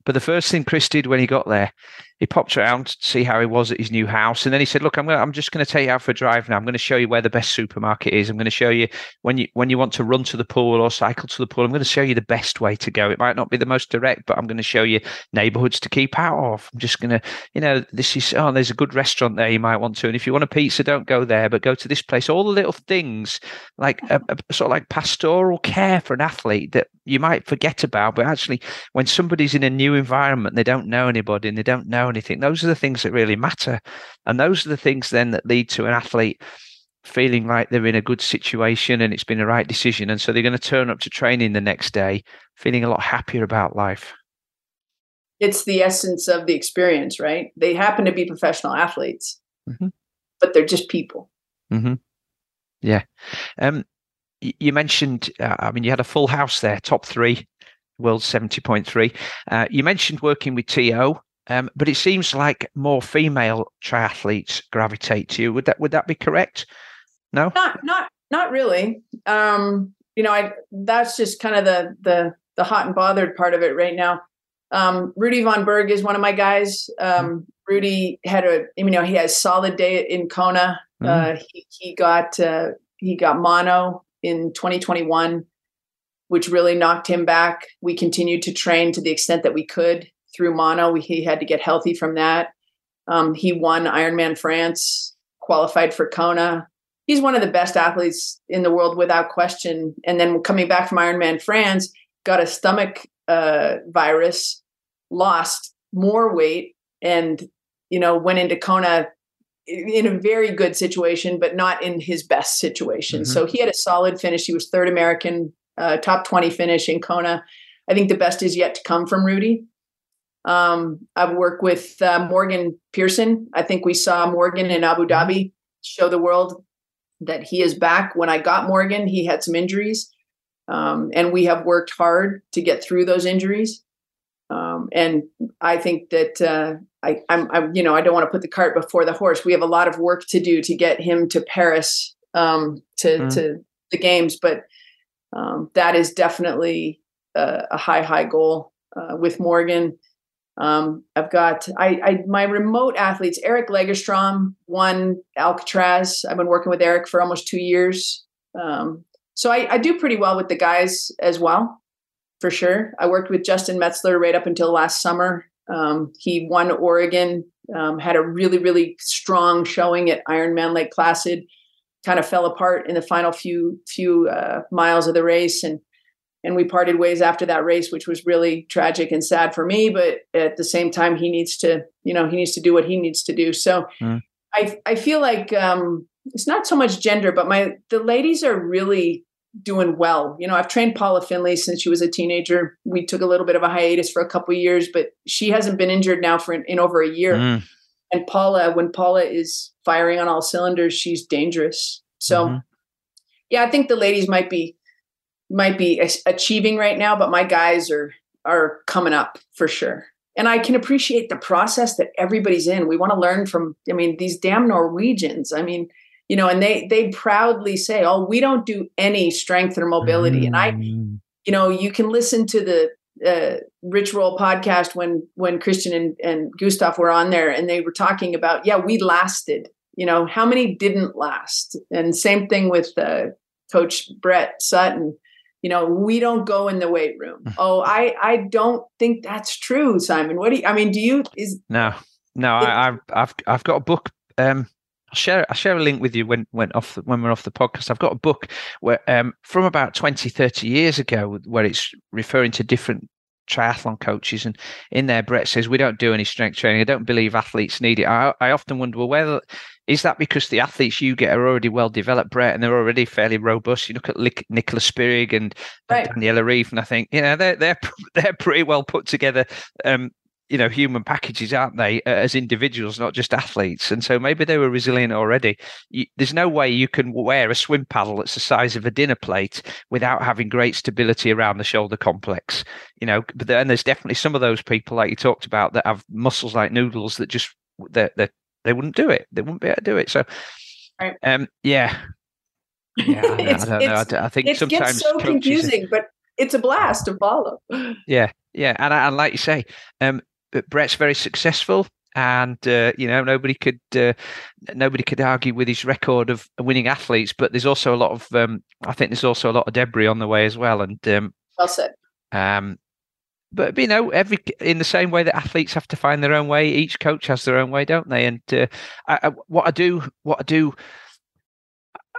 But the first thing Chris did when he got there, he popped around to see how he was at his new house, and then he said, "Look, I'm gonna, I'm just going to take you out for a drive now. I'm going to show you where the best supermarket is. I'm going to show you when you when you want to run to the pool or cycle to the pool. I'm going to show you the best way to go. It might not be the most direct, but I'm going to show you neighborhoods to keep out of. I'm just going to, you know, this is oh, there's a good restaurant there you might want to, and if you want a pizza, don't go there, but go to this place. All the little things like a, a, sort of like pastoral care for an athlete that you might forget about, but actually, when somebody's in a new environment, they don't know anybody and they don't know anything. Those are the things that really matter. And those are the things then that lead to an athlete feeling like they're in a good situation and it's been the right decision. And so they're going to turn up to training the next day feeling a lot happier about life. It's the essence of the experience, right? They happen to be professional athletes, mm-hmm. but they're just people. Mm-hmm. Yeah. Um, you mentioned, uh, I mean, you had a full house there, top three, world 70.3. Uh, you mentioned working with TO. Um, but it seems like more female triathletes gravitate to you. Would that would that be correct? No, not not not really. Um, you know, I that's just kind of the the the hot and bothered part of it right now. Um, Rudy von Berg is one of my guys. Um, mm. Rudy had a you know he has solid day in Kona. Mm. Uh, he he got uh, he got mono in 2021, which really knocked him back. We continued to train to the extent that we could through mono. He had to get healthy from that. Um, he won Ironman France, qualified for Kona. He's one of the best athletes in the world without question. And then coming back from Ironman France, got a stomach uh, virus, lost more weight, and you know went into Kona in a very good situation, but not in his best situation. Mm-hmm. So he had a solid finish. He was third American, uh, top 20 finish in Kona. I think the best is yet to come from Rudy. Um, I've worked with uh, Morgan Pearson. I think we saw Morgan in Abu mm-hmm. Dhabi show the world that he is back. When I got Morgan, he had some injuries, um, and we have worked hard to get through those injuries. Um, and I think that uh, I, I'm, I'm, you know, I don't want to put the cart before the horse. We have a lot of work to do to get him to Paris um, to mm. to the games, but um, that is definitely a, a high, high goal uh, with Morgan. Um, I've got I, I, my remote athletes. Eric Lagerstrom won Alcatraz. I've been working with Eric for almost two years, um, so I, I, do pretty well with the guys as well, for sure. I worked with Justin Metzler right up until last summer. Um, he won Oregon, um, had a really really strong showing at Ironman Lake Placid. Kind of fell apart in the final few few uh, miles of the race, and and we parted ways after that race which was really tragic and sad for me but at the same time he needs to you know he needs to do what he needs to do so mm. i i feel like um it's not so much gender but my the ladies are really doing well you know i've trained paula findlay since she was a teenager we took a little bit of a hiatus for a couple years but she hasn't been injured now for in, in over a year mm. and paula when paula is firing on all cylinders she's dangerous so mm-hmm. yeah i think the ladies might be might be achieving right now, but my guys are are coming up for sure. And I can appreciate the process that everybody's in. We want to learn from, I mean, these damn Norwegians. I mean, you know, and they they proudly say, "Oh, we don't do any strength or mobility." Mm. And I, mm. you know, you can listen to the uh, Rich Roll podcast when when Kristian and, and Gustav were on there, and they were talking about, yeah, we lasted. You know, how many didn't last? And same thing with uh, Coach Brett Sutton you know we don't go in the weight room mm. oh i i don't think that's true simon what do you i mean do you is no no it, I, i've i've got a book um I'll share I'll share a link with you when when off the, when we're off the podcast. I've got a book where um, from about 20, 30 years ago where it's referring to different triathlon coaches and in there Brett says we don't do any strength training. I don't believe athletes need it. I, I often wonder well whether is that because the athletes you get are already well developed, Brett, and they're already fairly robust? You look at Nicola Spirig and, right. and Daniela Ryf, and I think you know they're they're they're pretty well put together. Um, you know human packages aren't they as individuals not just athletes and so maybe they were resilient already you, there's no way you can wear a swim paddle that's the size of a dinner plate without having great stability around the shoulder complex you know but then there's definitely some of those people like you talked about that have muscles like noodles that just that they, they wouldn't do it they wouldn't be able to do it so right. um yeah yeah, I, I, don't know. I, I think it sometimes gets so confusing, but it's a blast to follow. Yeah, yeah, and and like you say, um, Brett's very successful, and uh, you know nobody could uh, nobody could argue with his record of winning athletes. But there's also a lot of um, I think there's also a lot of debris on the way as well. And um, well said. Um, but you know, every in the same way that athletes have to find their own way, each coach has their own way, don't they? And uh, I, I, what I do, what I do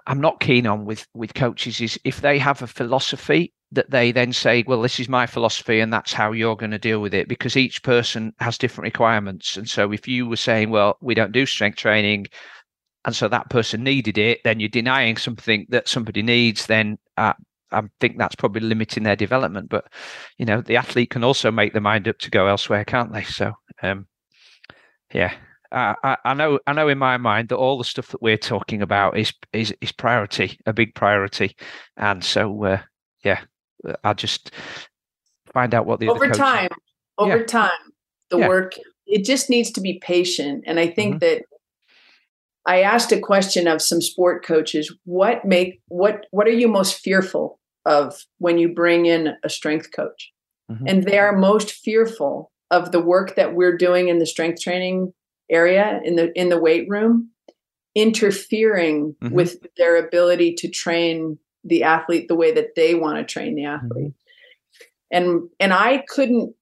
I'm not keen on with with coaches is if they have a philosophy that they then say, well, this is my philosophy and that's how you're going to deal with it because each person has different requirements. And so if you were saying, well, we don't do strength training, and so that person needed it, then you're denying something that somebody needs, then uh, I think that's probably limiting their development. But you know, the athlete can also make their mind up to go elsewhere, can't they? So um, yeah, I, I know I know in my mind that all the stuff that we're talking about is is is priority, a big priority, and so uh, yeah, I'll just find out what the over time, over yeah. time, the yeah. work it just needs to be patient, and I think mm-hmm. that I asked a question of some sport coaches: what make what what are you most fearful of when you bring in a strength coach? Mm-hmm. And they are most fearful of the work that we're doing in the strength training area in the in the weight room interfering mm-hmm. with their ability to train the athlete the way that they want to train the athlete mm-hmm. and and i couldn't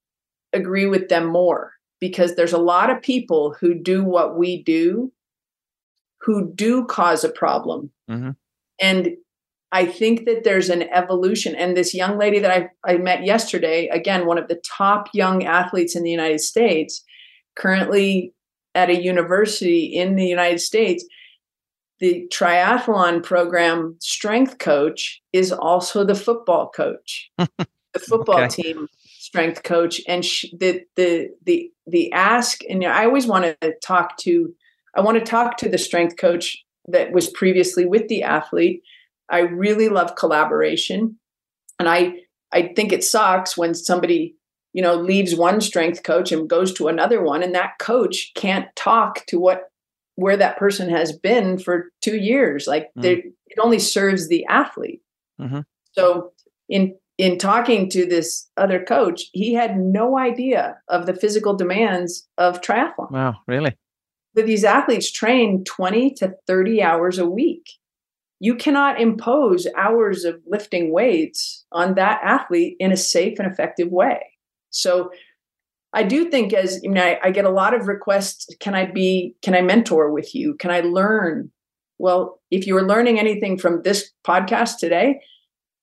agree with them more because there's a lot of people who do what we do who do cause a problem mm-hmm. and i think that there's an evolution and this young lady that I, I met yesterday again one of the top young athletes in the united states currently at a university in the United States, the triathlon program strength coach is also the football coach, the football okay. team strength coach, and she, the the the the ask. And I always want to talk to, I want to talk to the strength coach that was previously with the athlete. I really love collaboration, and I I think it sucks when somebody you know leaves one strength coach and goes to another one and that coach can't talk to what where that person has been for two years like mm. it only serves the athlete. Mm-hmm. so in in talking to this other coach he had no idea of the physical demands of triathlon. Wow really? That these athletes train 20 to 30 hours a week. You cannot impose hours of lifting weights on that athlete in a safe and effective way. So I do think as you know, I, I get a lot of requests, can I be, can I mentor with you? Can I learn? Well, if you are learning anything from this podcast today,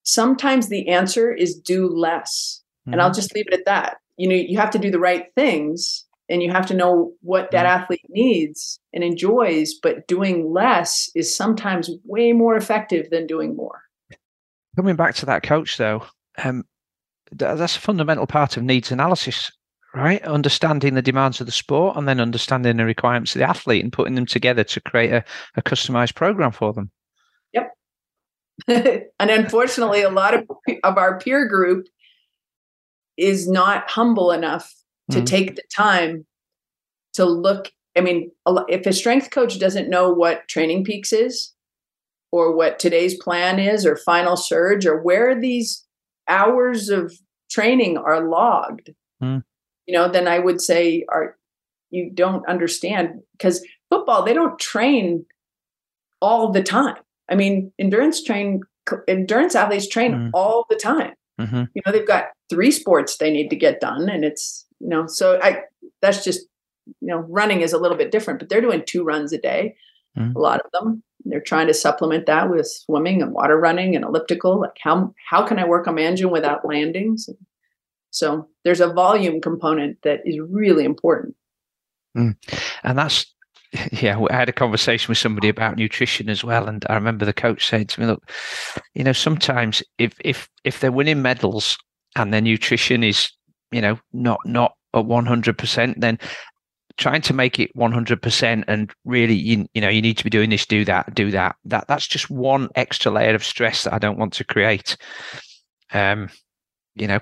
sometimes the answer is do less. Mm-hmm. And I'll mm-hmm. just leave it at that. You know, you have to do the right things and you have to know what that mm-hmm. athlete needs and enjoys, but doing less is sometimes way more effective than doing more. Coming back to that coach though, um, that's a fundamental part of needs analysis right understanding the demands of the sport and then understanding the requirements of the athlete and putting them together to create a, a customized program for them yep and unfortunately a lot of, of our peer group is not humble enough to mm. take the time to look i mean if a strength coach doesn't know what training peaks is or what today's plan is or final surge or where these hours of training are logged, mm. You know, then I would say are you don't understand because football they don't train all the time. I mean, endurance train endurance athletes train mm. all the time. Mm-hmm. You know, they've got three sports they need to get done, and it's you know, so I that's just you know, running is a little bit different, but they're doing two runs a day, mm. a lot of them. They're trying to supplement that with swimming and water running and elliptical. Like how how can I work on my engine without landings? So there's a volume component that is really important. Mm. And that's yeah, I had a conversation with somebody about nutrition as well, and I remember the coach saying to me, "Look, you know, sometimes if if if they're winning medals and their nutrition is, you know, not not at 100%, then trying to make it 100% and really you, you know you need to be doing this do that do that that that's just one extra layer of stress that i don't want to create um you know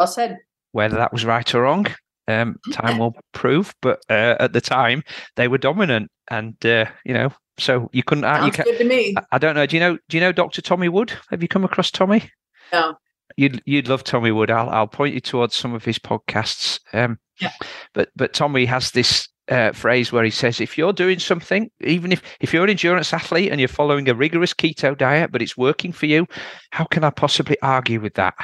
well said whether that was right or wrong um time will prove but uh, at the time they were dominant and uh, you know so you couldn't Sounds you can, good to me I, I don't know do you know do you know dr tommy wood have you come across tommy no You'd you'd love Tommy Wood. I'll I'll point you towards some of his podcasts. Um, Yeah. But but Tommy has this uh, phrase where he says, if you're doing something, even if if you're an endurance athlete and you're following a rigorous keto diet, but it's working for you, how can I possibly argue with that?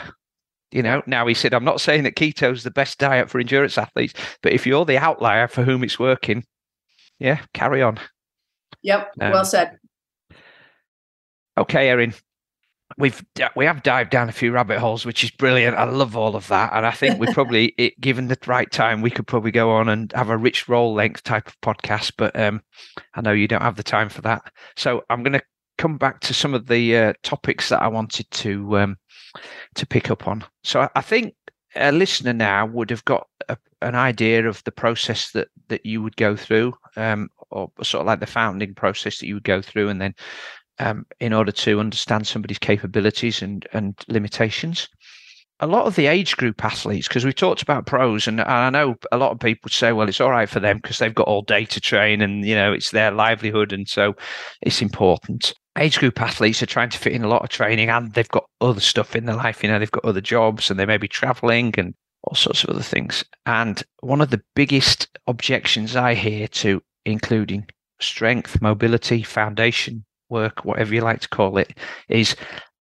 You know. Now he said, I'm not saying that keto is the best diet for endurance athletes, but if you're the outlier for whom it's working, yeah, carry on. yep Um, well said Okay, Erin. We've we have dived down a few rabbit holes, which is brilliant. I love all of that, and I think we probably, it, given the right time, we could probably go on and have a rich roll length type of podcast. But um, I know you don't have the time for that, so I'm going to come back to some of the uh, topics that I wanted to um, to pick up on. So I, think a listener now would have got a, an idea of the process that that you would go through, um, or sort of like the founding process that you would go through, and then um, in order to understand somebody's capabilities and and limitations. A lot of the age group athletes, because we talked about pros, and, and I know a lot of people say, well, it's all right for them because they've got all day to train, and you know it's their livelihood, and so it's important. Age group athletes are trying to fit in a lot of training, and they've got other stuff in their life. You know, they've got other jobs, and they may be traveling and all sorts of other things. And one of the biggest objections I hear to including strength, mobility, foundation work, whatever you like to call it, is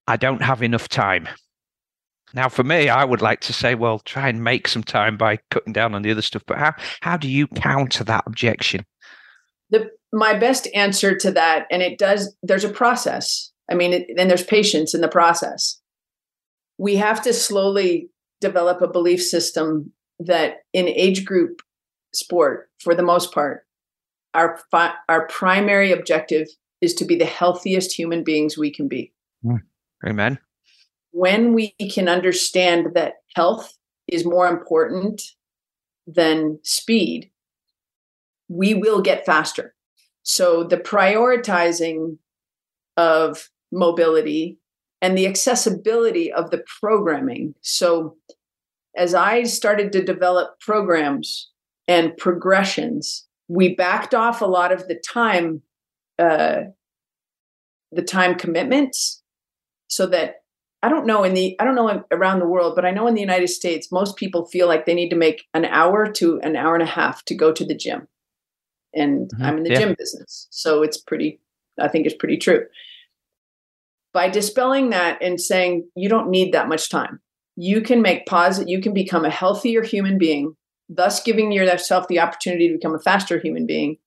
I don't have enough time. Now, for me, I would like to say, well, try and make some time by cutting down on the other stuff. But how how do you counter that objection? the my best answer to that and it does there's a process i mean it, and there's patience in the process we have to slowly develop a belief system that in age group sport for the most part our fi- our primary objective is to be the healthiest human beings we can be hmm. Amen. when we can understand that health is more important than speed, we will get faster. So the prioritizing of mobility and the accessibility of the programming. So as I started to develop programs and progressions, we backed off a lot of the time, uh, the time commitments, so that I don't know in the I don't know around the world, but I know in the United States, most people feel like they need to make an hour to an hour and a half to go to the gym. And Mhm. I'm in the Yeah. gym business, so it's pretty. I think it's pretty true. By dispelling that and saying you don't need that much time, you can make positive. You can become a healthier human being, thus giving yourself the opportunity to become a faster human being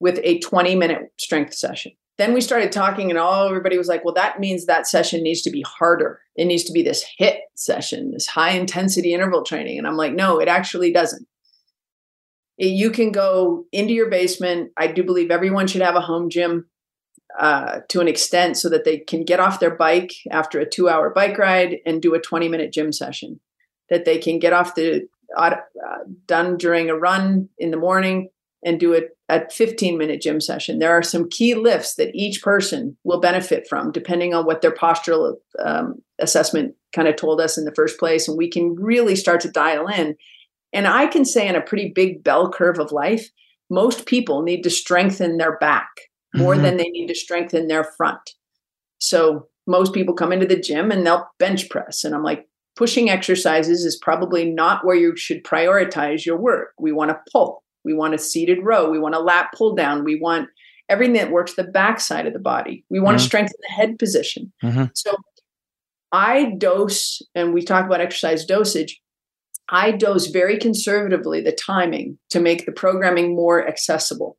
with a 20 minute strength session then we started talking and all everybody was like well that means that session needs to be harder it needs to be this HIIT session this high intensity interval training and i'm like no it actually doesn't you can go into your basement i do believe everyone should have a home gym uh, to an extent so that they can get off their bike after a two hour bike ride and do a 20 minute gym session that they can get off the uh, done during a run in the morning and do it a 15 minute gym session. There are some key lifts that each person will benefit from, depending on what their postural um, assessment kind of told us in the first place. And we can really start to dial in. And I can say, in a pretty big bell curve of life, most people need to strengthen their back more Mhm. than they need to strengthen their front. So most people come into the gym and they'll bench press. And I'm like, pushing exercises is probably not where you should prioritize your work. We want to pull. We want a seated row. We want a lat pull down. We want everything that works the back side of the body. We want Mhm. to strengthen the head position. Mhm. So I dose, and we talk about exercise dosage. I dose very conservatively the timing to make the programming more accessible.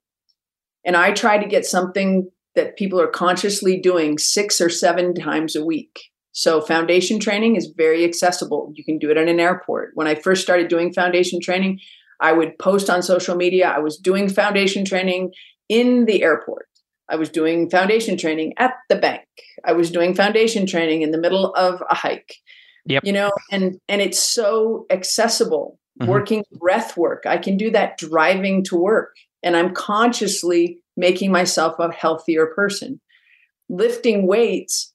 And I try to get something that people are consciously doing six or seven times a week. So foundation training is very accessible. You can do it in an airport. When I first started doing foundation training, I would post on social media. I was doing foundation training in the airport. I was doing foundation training at the bank. I was doing foundation training in the middle of a hike. Yep. You know, and and it's so accessible mm-hmm. working breath work. I can do that driving to work. And I'm consciously making myself a healthier person. Lifting weights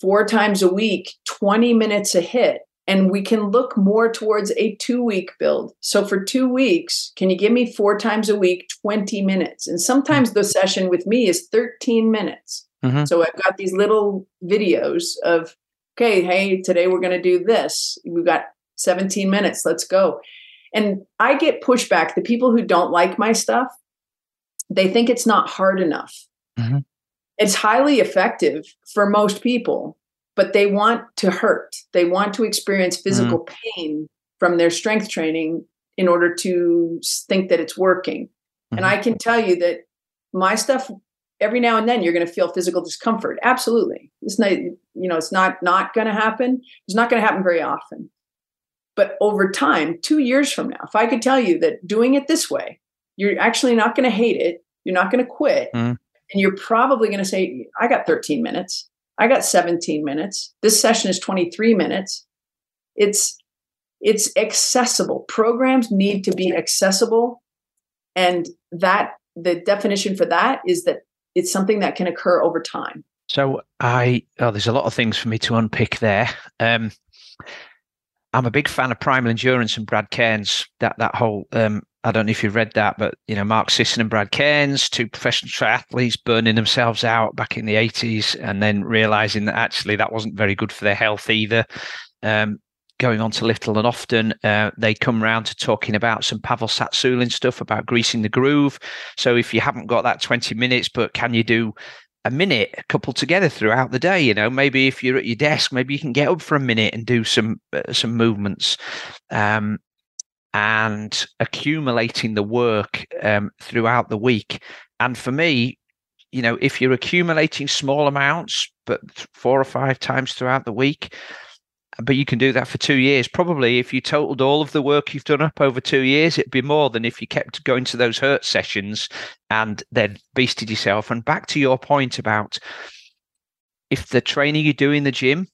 four times a week, 20 minutes a hit. And we can look more towards a two week build. So for two weeks, can you give me four times a week, 20 minutes? And sometimes the session with me is 13 minutes. Mm-hmm. So I've got these little videos of, okay, hey, today we're going to do this. We've got 17 minutes. Let's go. And I get pushback. The people who don't like my stuff, they think it's not hard enough. Mm-hmm. It's highly effective for most people, but they want to hurt. They want to experience physical mm-hmm. pain from their strength training in order to think that it's working. Mm-hmm. And I can tell you that my stuff every now and then you're going to feel physical discomfort. Absolutely. It's not you know, it's not not going to happen. It's not going to happen very often. But over time, 2 years from now, if I could tell you that doing it this way, you're actually not going to hate it, you're not going to quit, mm and you're probably going to say I got 13 minutes. I got 17 minutes. This session is 23 minutes. It's it's accessible. Programs need to be accessible and that the definition for that is that it's something that can occur over time. So I oh, there's a lot of things for me to unpick there. Um, I'm a big fan of Primal Endurance and Brad Kearns. That that whole um, I don't know if you've read that, but you know Mark Sisson and Brad Kearns, two professional triathletes burning themselves out back in the 80s, and then realizing that actually that wasn't very good for their health either. Um, going on to little and often uh, they come around to talking about some Pavel Tsatsouline stuff about greasing the groove. So if you haven't got that 20 minutes, but can you do a minute, a couple together throughout the day? You know, maybe if you're at your desk, maybe you can get up for a minute and do some uh, some movements. Um, and accumulating the work um, throughout the week. And for me, you know, if you're accumulating small amounts, but four or five times throughout the week, but you can do that for two years. Probably if you totaled all of the work you've done up over two years, it'd be more than if you kept going to those hurt sessions and then beasted yourself. And back to your point about if the training you do in the gym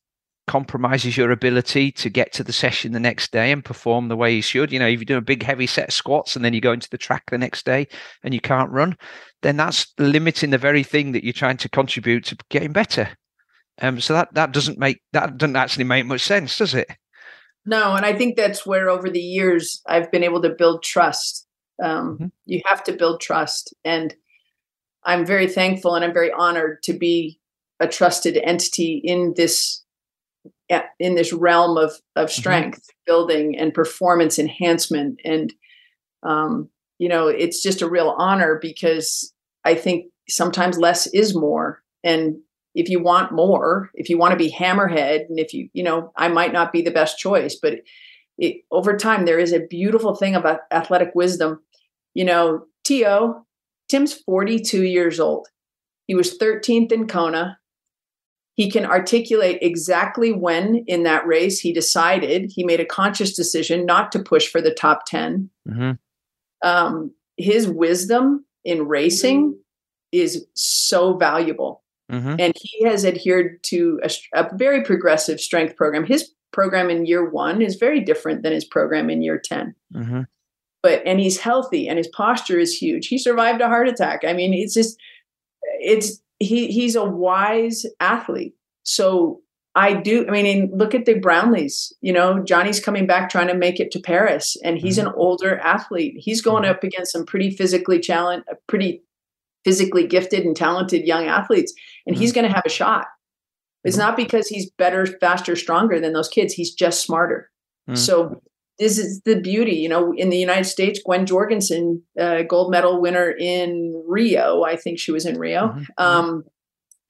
compromises your ability to get to the session the next day and perform the way you should. You know, if you do a big heavy set of squats and then you go into the track the next day and you can't run, then that's limiting the very thing that you're trying to contribute to getting better. Um, so that that doesn't make that doesn't actually make much sense, does it? No, and I think that's where over the years I've been able to build trust. Um, mm-hmm. You have to build trust, and I'm very thankful and I'm very honored to be a trusted entity in this in this realm of of mm-hmm. strength mm-hmm. building and performance enhancement and um, you know it's just a real honor because i think sometimes less is more and if you want more, if you want to be hammerhead, and if you, you know, I might not be the best choice, but it, over time, there is a beautiful thing about athletic wisdom. You know, T.O., Tim's 42 years old. He was 13th in Kona. He can articulate exactly when in that race he decided, he made a conscious decision not to push for the top 10. Mm-hmm. Um, his wisdom in racing is so valuable Mm-hmm. And he has adhered to a, a, very progressive strength program. His program in year one is very different than his program in year 10. Mm-hmm. But, and he's healthy and his posture is huge. He survived a heart attack. I mean, it's just, it's, he, he's a wise athlete. So I do, I mean, look at the Brownlees, you know, Jonny's coming back trying to make it to Paris and he's mm-hmm. an older athlete. He's going mm-hmm. up against some pretty physically challenged, pretty physically gifted and talented young athletes and mm-hmm. he's going to have a shot it's mm-hmm. not because he's better faster stronger than those kids he's just smarter mm-hmm. so this is the beauty you know in the united states gwen jorgensen uh, gold medal winner in rio i think she was in rio mm-hmm. Mm-hmm. um,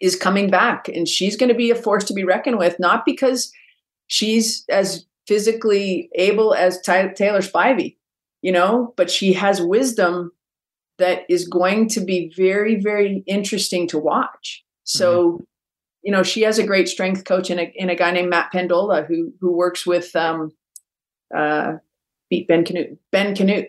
is coming back and she's going to be a force to be reckoned with not because she's as physically able as Ty- taylor spivey you know but she has wisdom that is going to be very, very interesting to watch. So, mm-hmm. you know, she has a great strength coach and a, and a guy named Matt Pendola who who works with um, uh, beat Ben Kanute. Ben Kanute.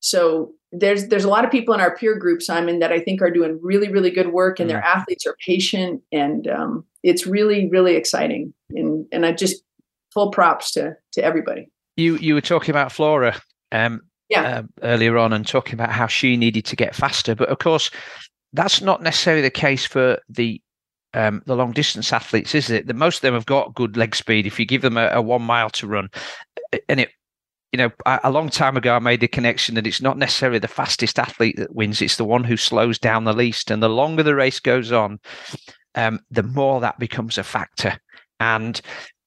So there's there's a lot of people in our peer group, Simon, that I think are doing really, really good work, and mm-hmm. their athletes are patient, and um, it's really, really exciting. And and I just full props to to everybody. you you were talking about Flora um, yeah. Uh, earlier on and talking about how she needed to get faster, but of course, that's not necessarily the case for the um, the long distance athletes, is it? The most of them have got good leg speed. If you give them a, a one mile to run, and it, you know, a, long time ago, I made the connection that it's not necessarily the fastest athlete that wins; it's the one who slows down the least. And the longer the race goes on, um, the more that becomes a factor. And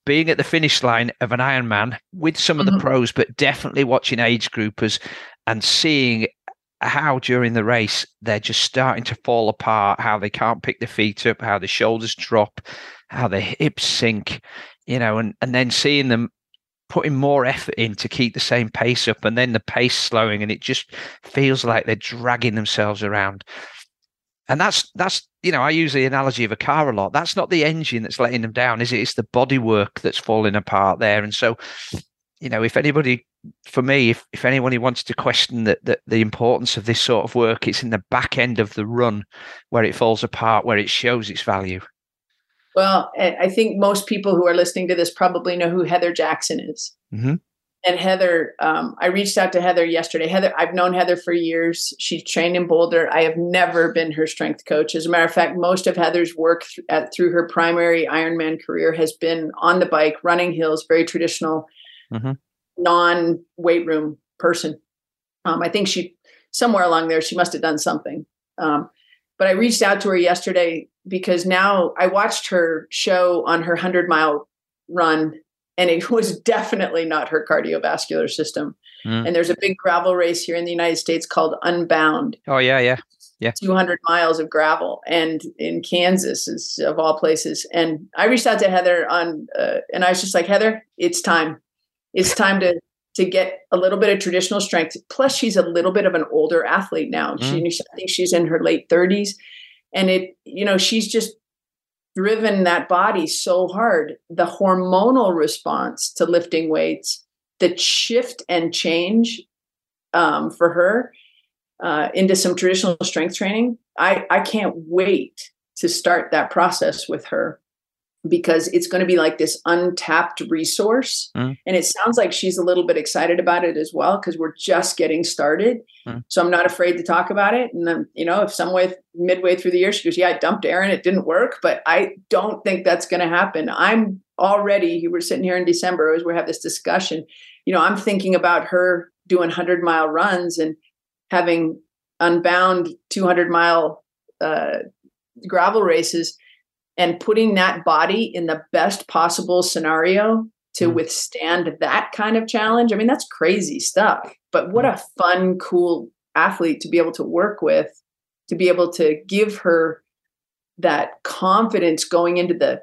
being at the finish line of an Ironman with some of mm-hmm. the pros, but definitely watching age groupers and seeing how during the race they're just starting to fall apart, how they can't pick their feet up, how the shoulders drop, how the hips sink, you know, and, and then seeing them putting more effort in to keep the same pace up and then the pace slowing and it just feels like they're dragging themselves around. And that's that's you know, I use the analogy of a car a lot. That's not the engine that's letting them down, is it? It's the bodywork that's falling apart there. And so, you know, if anybody for me, if, if anyone wanted to question that the, the importance of this sort of work, it's in the back end of the run where it falls apart, where it shows its value. Well, I think most people who are listening to this probably know who Heather Jackson is. Mm-hmm. And Heather, um, I reached out to Heather yesterday. Heather, I've known Heather for years. She's trained in Boulder. I have never been her strength coach. As a matter of fact, most of Heather's work th- at, through her primary Ironman career has been on the bike, running hills, very traditional. Mm-hmm non weight room person. Um, I think she somewhere along there she must have done something. Um, but I reached out to her yesterday because now I watched her show on her hundred mile run, and it was definitely not her cardiovascular system. Mm. And there's a big gravel race here in the United States called Unbound. Oh yeah, yeah. Yeah. 200 miles of gravel and in Kansas is of all places. And I reached out to Heather on, uh, and I was just like, Heather, it's time it's time to to get a little bit of traditional strength. Plus, she's a little bit of an older athlete now. Mm. She, I think she's in her late 30s, and it, you know, she's just driven that body so hard. The hormonal response to lifting weights, the shift and change um, for her uh, into some traditional strength training. I I can't wait to start that process with her because it's going to be like this untapped resource. Mm. And it sounds like she's a little bit excited about it as well because we're just getting started. Mm. So I'm not afraid to talk about it. And then, you know, if some way midway through the year she goes, Yeah, I dumped Erin, it didn't work, but I don't think that's going to happen. I'm already, you were sitting here in December as we have this discussion, you know, I'm thinking about her doing 100 mile runs and having unbound 200 mile uh, gravel races and putting that body in the best possible scenario to mm. withstand that kind of challenge. I mean, that's crazy stuff. But what mm. a fun, cool athlete to be able to work with, to be able to give her that confidence going into the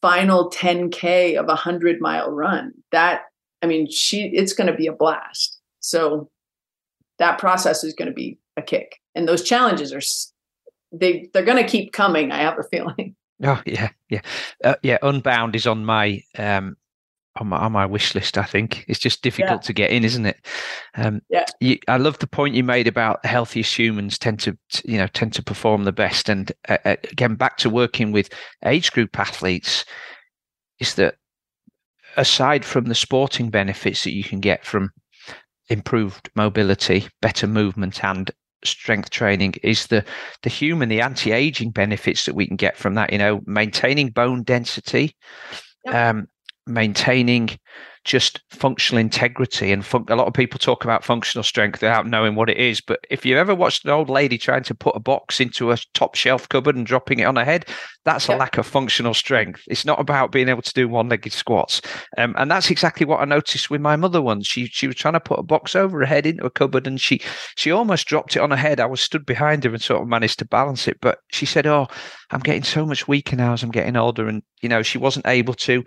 final 10K of a 100 mile run. That, I mean, she, it's going to be a blast. So that process is going to be a kick. And those challenges are, they, they're going to keep coming. I have a feeling. Oh yeah, yeah, uh, yeah. Unbound is on my um on my on my wish list. I think it's just difficult yeah. to get in, isn't it? Um, yeah. You, I love the point you made about healthiest humans tend to you know tend to perform the best. And uh, uh, again, back to working with age group athletes, is that aside from the sporting benefits that you can get from improved mobility, better movement, and strength training is the the human the anti-aging benefits that we can get from that you know maintaining bone density yep. um maintaining just functional integrity. And fun- a lot of people talk about functional strength without knowing what it is but if you've ever watched an old lady trying to put a box into a top shelf cupboard and dropping it on her head that's a lack of functional strength. It's not about being able to do one-legged squats. Um, and that's exactly what i noticed with my mother once. She she was trying to put a box over her head into a cupboard and she she almost dropped it on her head. I was stood behind her and sort of managed to balance it but she said oh i'm getting so much weaker now as i'm getting older. And you know she wasn't able to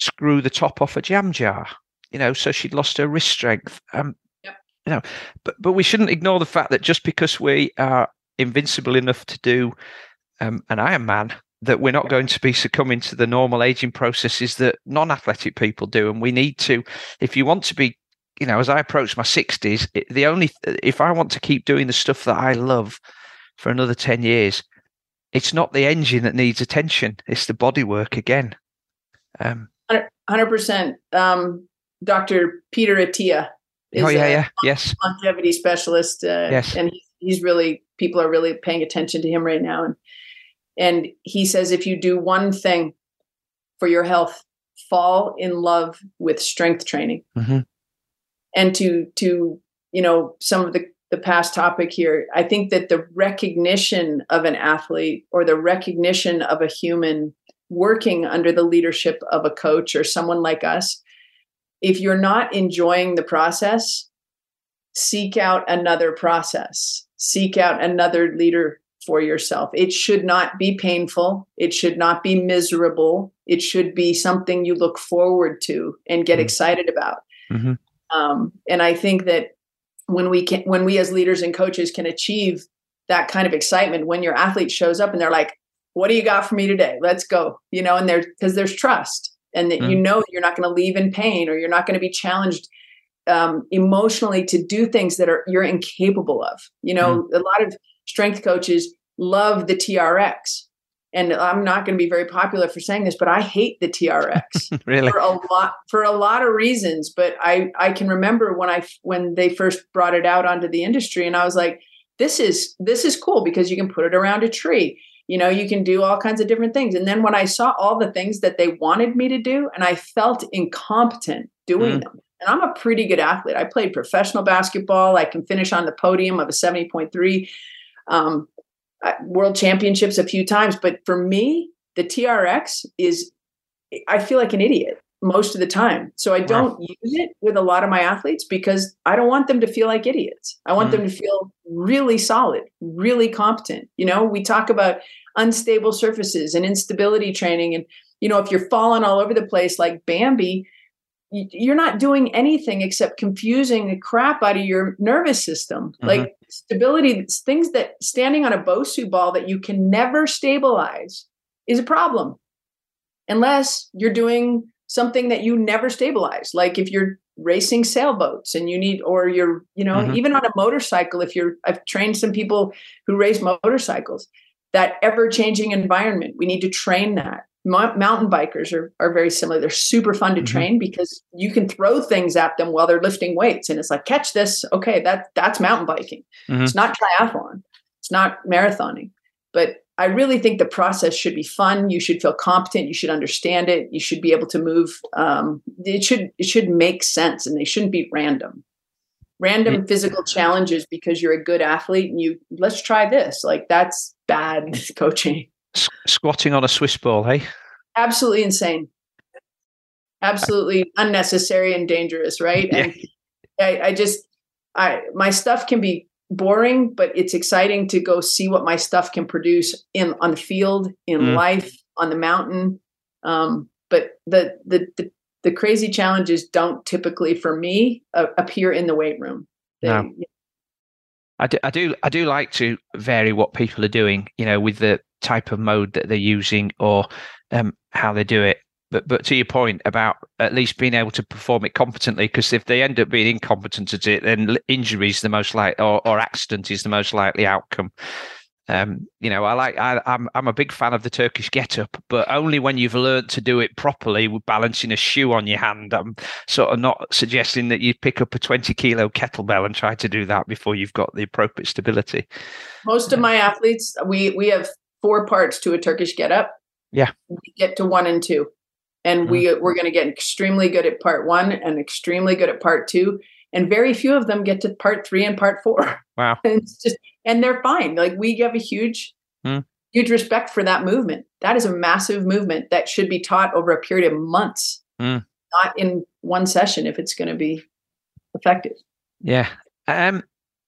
screw the top off a jam jar, you know, so she'd lost her wrist strength. Um, yep. you know, but but we shouldn't ignore the fact that just because we are invincible enough to do um, an Ironman, that we're not going to be succumbing to the normal aging processes that non-athletic people do, and we need to, if you want to be you know, as I approach my 60s, the only, if I want to keep doing the stuff that I love for another 10 years, it's not the engine that needs attention, it's the body work again. Um, Hundred percent. Um, Dr. Peter Attia. oh yeah, yeah, yes. Longevity specialist. Uh, yes, and he's really people are really paying attention to him right now, and and he says if you do one thing for your health, fall in love with strength training, mm-hmm. and to to you know some of the the past topic here, I think that the recognition of an athlete or the recognition of a human working under the leadership of a coach or someone like us, if you're not enjoying the process, seek out another process, seek out another leader for yourself. It should not be painful, it should not be miserable, it should be something you look forward to and get mm-hmm. excited about. Mm-hmm. Um, and I think that when we can, when we as leaders and coaches can achieve that kind of excitement when your athlete shows up and they're like, what do you got for me today? Let's go. You know, and there because there's trust and that mm. you know you're not going to leave in pain or you're not going to be challenged um, emotionally to do things that are you're incapable of. You know, mm. a lot of strength coaches love the TRX. And I'm not going to be very popular for saying this, but I hate the TRX really for a lot for a lot of reasons. But I I can remember when I when they first brought it out onto the industry, and I was like, this is this is cool because you can put it around a tree you know you can do all kinds of different things and then when i saw all the things that they wanted me to do and i felt incompetent doing mm. them and i'm a pretty good athlete i played professional basketball i can finish on the podium of a 70.3 um, world championships a few times but for me the trx is i feel like an idiot most of the time. So I don't wow. use it with a lot of my athletes because I don't want them to feel like idiots. I want mm. them to feel really solid, really competent. You know, we talk about unstable surfaces and instability training and you know, if you're falling all over the place like Bambi, you're not doing anything except confusing the crap out of your nervous system. Mm-hmm. Like stability, things that standing on a Bosu ball that you can never stabilize is a problem. Unless you're doing something that you never stabilize like if you're racing sailboats and you need or you're you know mm-hmm. even on a motorcycle if you're i've trained some people who race motorcycles that ever changing environment we need to train that Mo- mountain bikers are, are very similar they're super fun to mm-hmm. train because you can throw things at them while they're lifting weights and it's like catch this okay that that's mountain biking mm-hmm. it's not triathlon it's not marathoning but I really think the process should be fun. You should feel competent. You should understand it. You should be able to move. Um, it should it should make sense, and they shouldn't be random. Random physical challenges because you're a good athlete and you let's try this. Like that's bad coaching. squatting on a Swiss ball, hey? Absolutely insane. Absolutely unnecessary and dangerous, right? Yeah. And I, I just I my stuff can be boring, but it's exciting to go see what my stuff can produce in on the field, in mm. life, on the mountain. Um, but the, the, the the crazy challenges don't typically, for me, uh, appear in the weight room. They, no. I do, I do, I do like to vary what people are doing, you know, with the type of mode that they're using or um, how they do it but but to your point about at least being able to perform it competently, because if they end up being incompetent at it, then injury is the most likely, or, or accident is the most likely outcome. Um, you know, I like I, I'm I'm a big fan of the Turkish get-up, but only when you've learned to do it properly with balancing a shoe on your hand. I'm sort of not suggesting that you pick up a 20 kilo kettlebell and try to do that before you've got the appropriate stability. Most of my athletes, we we have four parts to a Turkish get-up. Yeah, we get to one and two and mm-hmm. we we're going to get extremely good at part one and extremely good at part two and very few of them get to part three and part four. Wow. And it's just and they're fine. Like we have a huge mm. huge respect for that movement. That is a massive movement that should be taught over a period of months mm. not in one session if it's going to be effective. Yeah. Um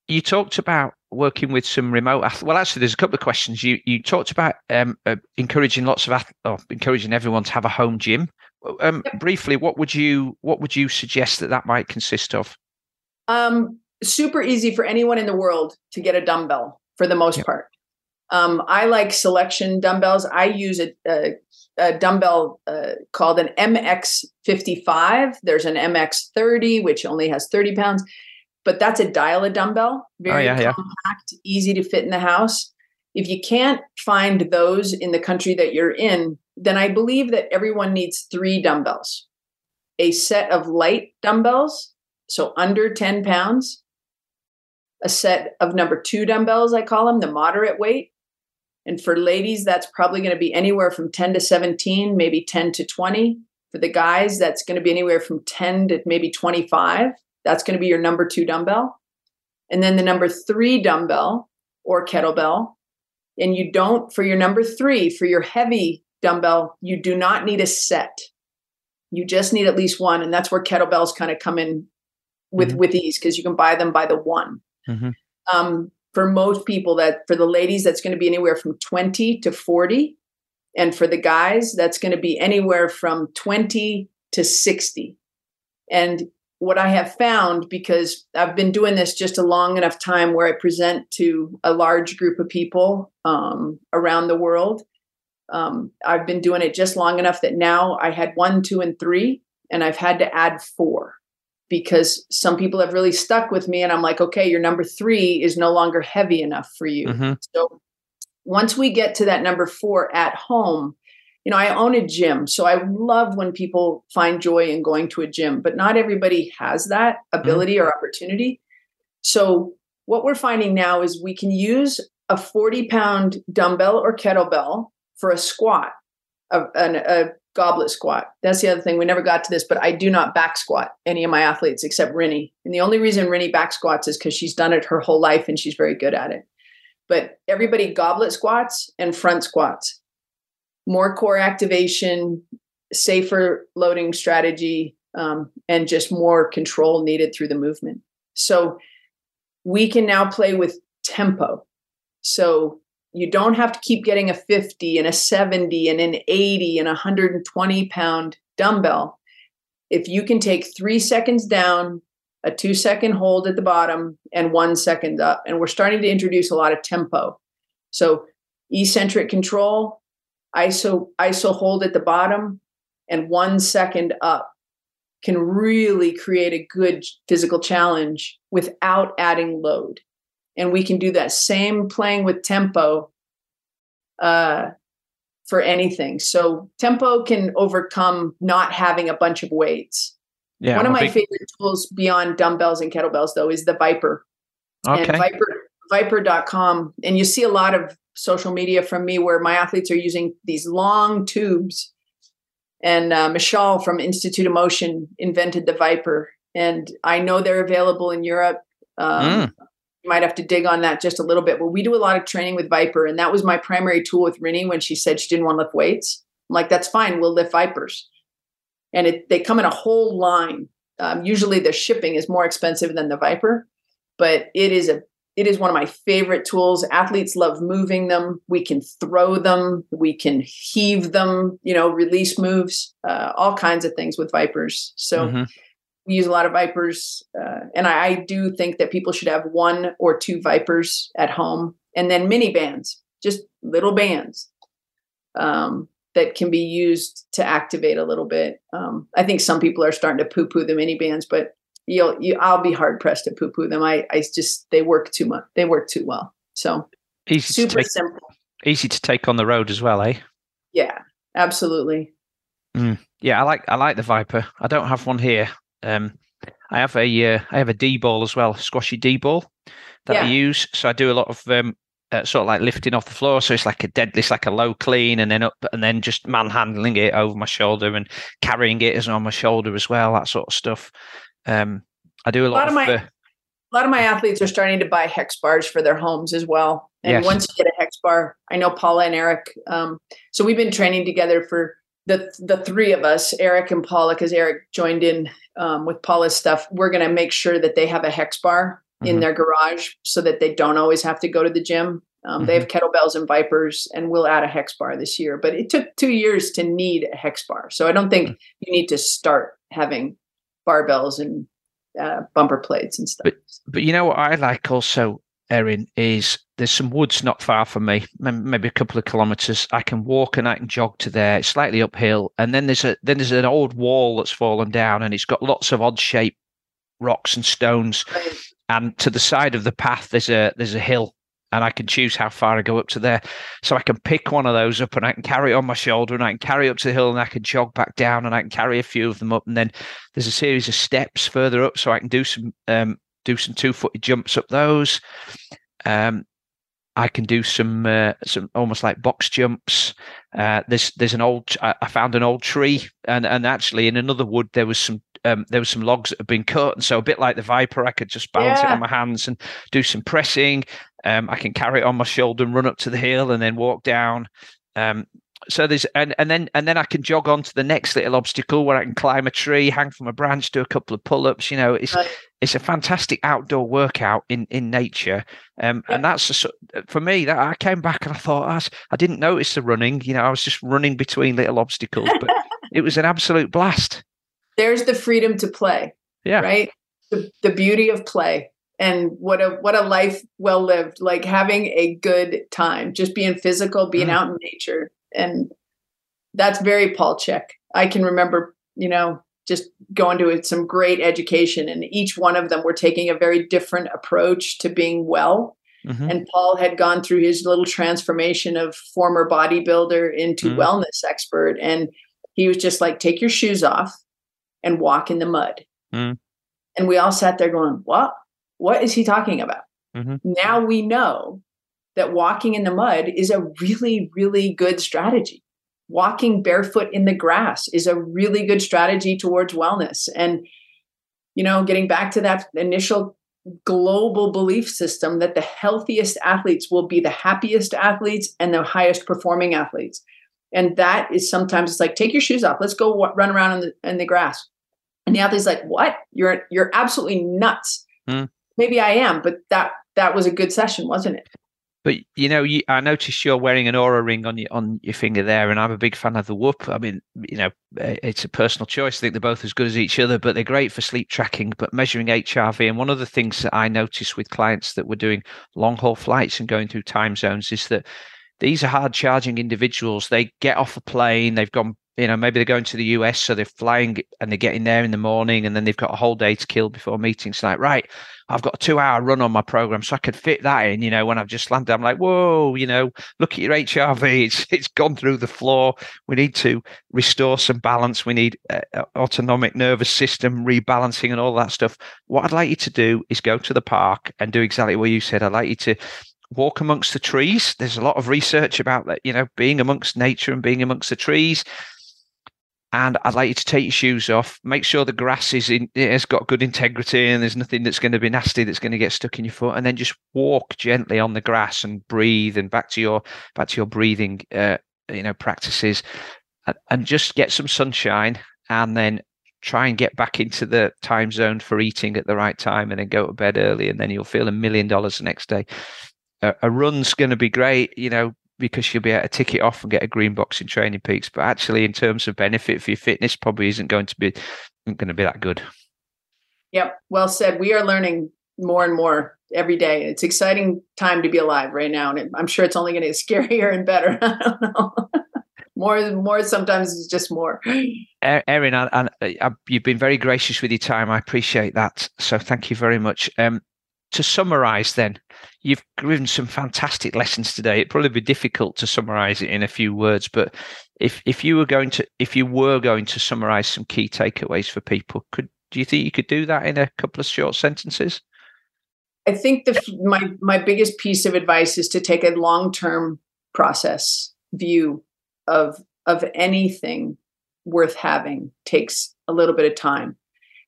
you talked about working with some remote ath- well actually there's a couple of questions. You you talked about um, uh, encouraging lots of ath- or encouraging everyone to have a home gym. Um, yep. briefly what would you what would you suggest that that might consist of um, super easy for anyone in the world to get a dumbbell for the most yep. part um, i like selection dumbbells i use a, a, a dumbbell uh, called an mx55 there's an mx30 which only has 30 pounds but that's a dial a dumbbell, very oh, yeah, compact, yeah. easy to fit in the house. If you can't find those in the country that you're in, then I believe that everyone needs three dumbbells. a set of light dumbbells, so under 10 pounds, a set of number two dumbbells, I call them the moderate weight. And for ladies, that's probably going to be anywhere from 10 to 17, maybe 10 to 20. For the guys, that's going to be anywhere from 10 to maybe 25. That's going to be your number two dumbbell. And then the number three dumbbell or kettlebell. And you don't, for your number three, for your heavy dumbbell, you do not need a set. You just need at least one. And that's where kettlebells kind of come in with, mm-hmm. with ease because you can buy them by the one. Mm-hmm. Um, for most people, that for the ladies, that's going to be anywhere from 20 to 40. And for the guys, that's going to be anywhere from 20 to 60. And what I have found, because I've been doing this just a long enough time where I present to a large group of people um, around the world, um, I've been doing it just long enough that now I had one, two, and three, and I've had to add four because some people have really stuck with me, and I'm like, okay, your number three is no longer heavy enough for you. Mm-hmm. So once we get to that number four at home, you know, I own a gym, so I love when people find joy in going to a gym, but not everybody has that ability mm-hmm. or opportunity. So, what we're finding now is we can use a 40 pound dumbbell or kettlebell for a squat, a, a, a, goblet squat. That's the other thing. We never got to this, but I do not back squat any of my athletes except Rinny. And the only reason Rinny back squats is because she's done it her whole life and she's very good at it. But everybody goblet squats and front squats more core activation, safer loading strategy, um, and just more control needed through the movement. So we can now play with tempo. So you don't have to keep getting a 50 and a 70 and an 80 and a 120 pound dumbbell. If you can take three seconds down, a two second hold at the bottom, and one second up, and we're starting to introduce a lot of tempo. So eccentric control, iso iso hold at the bottom and one second up can really create a good physical challenge without adding load and we can do that same playing with tempo uh, for anything so tempo can overcome not having a bunch of weights yeah, one of my big... favorite tools beyond dumbbells and kettlebells though is the viper okay. and viper viper.com and you see a lot of social media from me where my athletes are using these long tubes. And uh, Michol from Institute of Motion invented the Viper, and I know they're available in Europe. Um, mm. You might have to dig on that just a little bit, but we do a lot of training with Viper, and that was my primary tool with Rinny when she said she didn't want to lift weights. I'm like, that's fine, we'll lift Vipers, and it, they come in a whole line. Um, usually, the shipping is more expensive than the Viper, but it is a it is one of my favorite tools. Athletes love moving them. We can throw them, we can heave them, you know, release moves, uh, all kinds of things with Vipers. So mm-hmm. We use a lot of Vipers. Uh, and I, I, do think that people should have one or two Vipers at home and then mini bands, just little bands um, that can be used to activate a little bit. Um, I think some people are starting to poo poo the mini bands, but you'll you I'll be hard pressed to poo poo them. I I just they work too much. They work too well. So easy super take, simple. Easy to take on the road as well, eh? Yeah, absolutely. Mm, yeah, I like I like the Viper. I don't have one here. Um, I have a uh, I have a D ball as well, squashy D ball that yeah. I use. So I do a lot of um, uh, sort of like lifting off the floor. So it's like a dead, it's like a low clean, and then up, and then just manhandling it over my shoulder and carrying it as on my shoulder as well. That sort of stuff. Um, I do a lot, a lot of, my. Uh, a lot of my athletes are starting to buy hex bars for their homes as well. And yes. once you get a hex bar, I know Paula and Eric. Um, so we've been training together for the the three of us, Eric and Paula, because Eric joined in um, with Paula's stuff. We're going to make sure that they have a hex bar mm-hmm. in their garage so that they don't always have to go to the gym. Um, mm-hmm. They have kettlebells and vipers, and we'll add a hex bar this year. But it took two years to need a hex bar, so I don't think mm-hmm. you need to start having barbells and uh, bumper plates and stuff. But, but you know what I like also, Erin, is there's some woods not far from me, maybe a couple of kilometers. I can walk and I can jog to there. It's slightly uphill, and then there's a then there's an old wall that's fallen down, and it's got lots of odd shaped rocks and stones. And to the side of the path, there's a there's a hill, and I can choose how far I go up to there. So I can pick one of those up and I can carry it on my shoulder and I can carry up to the hill and I can jog back down and I can carry a few of them up. And then there's a series of steps further up so I can do some um, do some two footed jumps up those. Um, I can do some uh, some almost like box jumps. Uh, there's there's an old I found an old tree and and actually in another wood there was some um, there was some logs that had been cut and so a bit like the viper I could just balance yeah. it on my hands and do some pressing. Um, I can carry it on my shoulder and run up to the hill and then walk down. Um, so there's and and then and then I can jog on to the next little obstacle where I can climb a tree, hang from a branch, do a couple of pull-ups. You know, it's right. It's a fantastic outdoor workout in in nature, um, and that's a, for me. That I came back and I thought I, I didn't notice the running. You know, I was just running between little obstacles, but it was an absolute blast. There's the freedom to play. Yeah. Right. The the beauty of play and what a what a life well lived like having a good time just being physical being mm. out in nature and that's very Paul Chek. I can remember, you know, just going to some great education, and each one of them were taking a very different approach to being well. Mm-hmm. And Paul had gone through his little transformation of former bodybuilder into mm-hmm. wellness expert. And he was just like, take your shoes off and walk in the mud. Mm-hmm. And we all sat there going, what? What is he talking about? Mm-hmm. Now we know that walking in the mud is a really, really good strategy. Walking barefoot in the grass is a really good strategy towards wellness. And, you know, getting back to that initial global belief system that the healthiest athletes will be the happiest athletes and the highest performing athletes. And that is sometimes it's like, take your shoes off. Let's go run around in the, in the grass. And the athlete's like, what? You're, you're absolutely nuts. Mm. Maybe I am, but that, that was a good session, wasn't it? But you know, you, I noticed you're wearing an Oura ring on your on your finger there, and I'm a big fan of the Whoop. I mean, you know, eh, it's a personal choice. I think they're both as good as each other, but they're great for sleep tracking. But measuring HRV, and one of the things that I noticed with clients that were doing long haul flights and going through time zones is that these are hard charging individuals. They get off a plane, they've gone you know, maybe they're going to the US, so they're flying and they're getting there in the morning, and then they've got a whole day to kill before meetings. Like, right, I've got a two-hour run on my program, so I could fit that in. You know, when I've just landed, I'm like, whoa, you know, look at your HRV; it's it's gone through the floor. We need to restore some balance. We need uh, uh, autonomic nervous system rebalancing and all that stuff. What I'd like you to do is go to the park and do exactly what you said. I'd like you to walk amongst the trees. There's a lot of research about that, you know, being amongst nature and being amongst the trees and I'd like you to take your shoes off. Make sure the grass is in, it has got good integrity, and there's nothing that's going to be nasty that's going to get stuck in your foot. And then just walk gently on the grass and breathe, and back to your back to your breathing, uh, you know, practices, and, and just get some sunshine, and then try and get back into the time zone for eating at the right time, and then go to bed early, and then you'll feel a million dollars the next day. A run's going to be great, you know, because you'll be able to tick it off and get a green box in TrainingPeaks. But actually, in terms of benefit for your fitness, probably isn't going to be going to be that good. Yep, well said. We are learning more and more every day. It's exciting time to be alive right now, and I'm sure it's only going to get scarier and better. I don't know. more, more. Sometimes it's just more. Erin, and you've been very gracious with your time. I appreciate that. So thank you very much. Um, to summarize then you've given some fantastic lessons today. It'd probably be difficult to summarize it in a few words but if if you were going to if you were going to summarize some key takeaways for people could do you think you could do that in a couple of short sentences? I think the my my biggest piece of advice is to take a long-term process view of of anything worth having. Takes a little bit of time.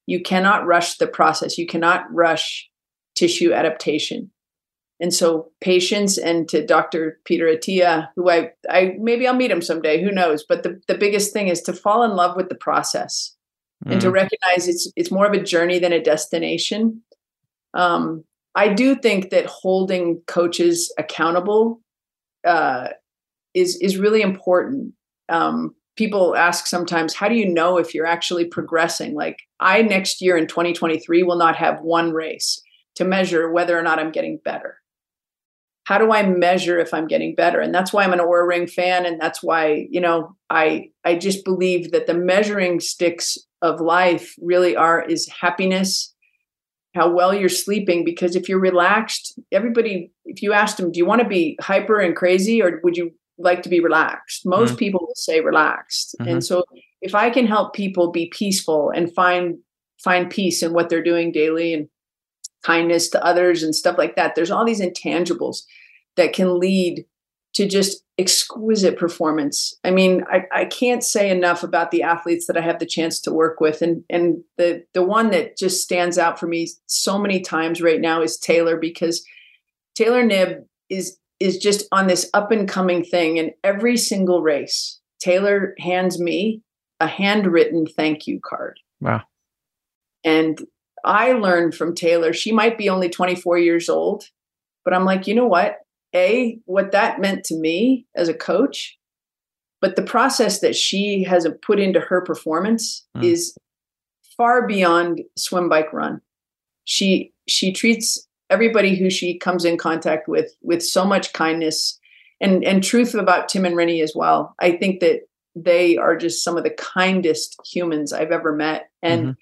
You cannot rush the process. You cannot rush tissue adaptation. And so patience and to Dr. Peter Attia, who I, I maybe I'll meet him someday, who knows? But the, the biggest thing is to fall in love with the process mm. and to mm. recognize it's it's more of a journey than a destination. Um, I do think that holding coaches accountable uh, is is really important. Um, people ask sometimes, how do you know if you're actually progressing? Like I next year in 2023 will not have one race to measure whether or not I'm getting better. How do I measure if I'm getting better? And that's why I'm an Oura Ring fan, and that's why you know I I just believe that the measuring sticks of life really are is happiness, how well you're sleeping because if you're relaxed everybody if you asked them do you want to be hyper and crazy or would you like to be relaxed most mm-hmm. people will say relaxed mm-hmm. and so if i can help people be peaceful and find find peace in what they're doing daily and kindness to others and stuff like that there's all these intangibles that can lead to just exquisite performance. I mean, I, I can't say enough about the athletes that I have the chance to work with. And and the the one that just stands out for me so many times right now is Taylor because Taylor Knibb is is just on this up and coming thing. And every single race, Taylor hands me a handwritten thank you card. Wow. And I learned from Taylor, she might be only 24 years old, but I'm like, you know what? a what that meant to me as a coach but the process that she has put into her performance mm. is far beyond swim bike run she she treats everybody who she comes in contact with with so much kindness and and truth about tim and Rinny as well i think that they are just some of the kindest humans i've ever met and mm-hmm.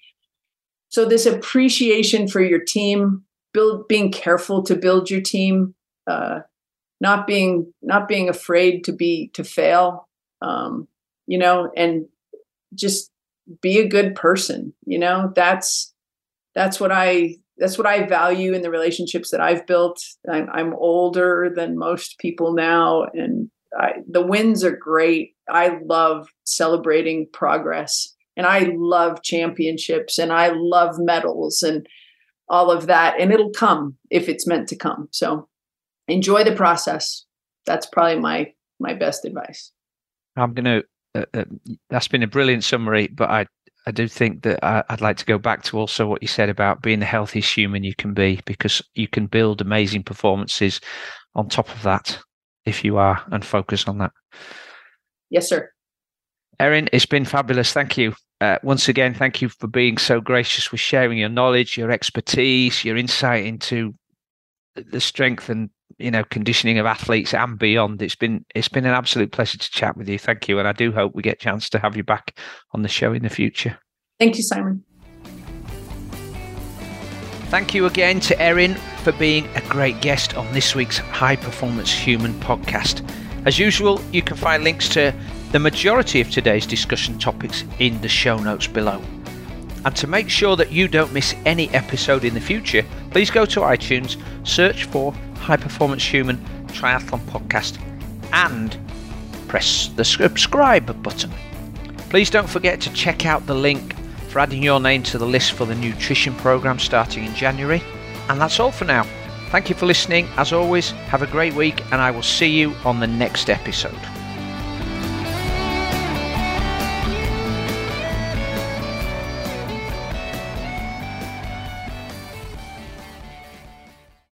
So this appreciation for your team build being careful to build your team uh, not being not being afraid to be to fail um, you know and just be a good person you know? That's that's what i that's what i value in the relationships that i've built. I'm, I'm older than most people now and I, the wins are great. I love celebrating progress and i love championships and i love medals and all of that and it'll come if it's meant to come so enjoy the process. That's probably my my best advice. I'm going to. Uh, uh, that's been a brilliant summary, but I I do think that I, would like to go back to also what you said about being the healthiest human you can be, because you can build amazing performances on top of that if you are and focus on that. Yes, sir. Erin, it's been fabulous. Thank you. Uh, once again, thank you for being so gracious with sharing your knowledge, your expertise, your insight into the strength and you know conditioning of athletes and beyond. It's been it's been an absolute pleasure to chat with you. Thank you, and I do hope we get a chance to have you back on the show in the future. Thank you, Simon. Thank you again to Erin for being a great guest on this week's High Performance Human podcast. As usual, you can find links to the majority of today's discussion topics in the show notes below. And to make sure that you don't miss any episode in the future, please go to iTunes, search for High Performance Human Triathlon Podcast, and press the subscribe button. Please don't forget to check out the link for adding your name to the list for the nutrition program starting in January. And that's all for now. Thank you for listening. As always, have a great week, and I will see you on the next episode.